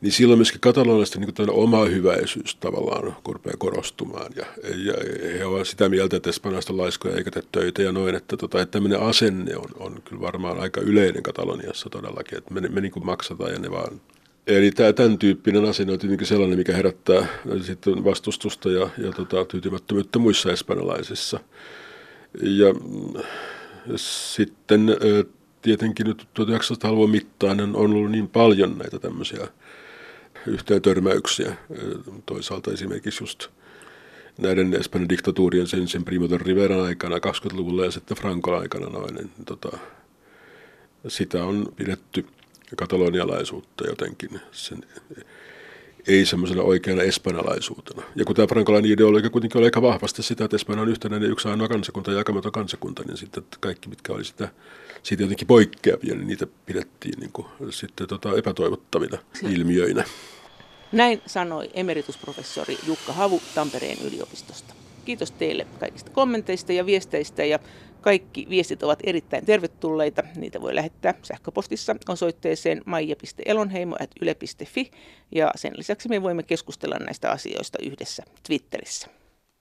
Niin silloin myöskin katalonialaisten niin oma hyväisyys tavallaan rupeaa korostumaan. Ja, ja he ovat sitä mieltä, että espanjalaiset on laiskoja eikä tee töitä ja noin. Että, tota, että tämmöinen asenne on, on kyllä varmaan aika yleinen Kataloniassa todellakin, että me, me niin kuin maksataan ja ne vaan Eli tämä, tämän tyyppinen asenne on tietenkin sellainen, mikä herättää sitten vastustusta ja, ja tota, tyytymättömyyttä muissa espanjalaisissa. Ja sitten tietenkin nyt 1900-luvun mittaan on ollut niin paljon näitä tämmöisiä yhteen törmäyksiä. Toisaalta esimerkiksi just näiden Espanjan diktatuurien sen, sen Primo de Riveran aikana 20-luvulla ja sitten Frankon aikana noin, niin, tota, sitä on pidetty katalonialaisuutta jotenkin sen, ei semmoisena oikeana espanjalaisuutena. Ja kun tämä frankolainen ideologia kuitenkin oli aika vahvasti sitä, että Espanja on yhtenäinen yksi ainoa kansakunta ja jakamaton kansakunta, niin sitten kaikki, mitkä oli sitä, siitä jotenkin poikkeavia, niin niitä pidettiin niin kuin, sitten tota, epätoivottavina ilmiöinä. Näin sanoi emeritusprofessori Jukka Havu Tampereen yliopistosta. Kiitos teille kaikista kommenteista ja viesteistä ja kaikki viestit ovat erittäin tervetulleita. Niitä voi lähettää sähköpostissa osoitteeseen maija.elonheimo.yle.fi ja sen lisäksi me voimme keskustella näistä asioista yhdessä Twitterissä.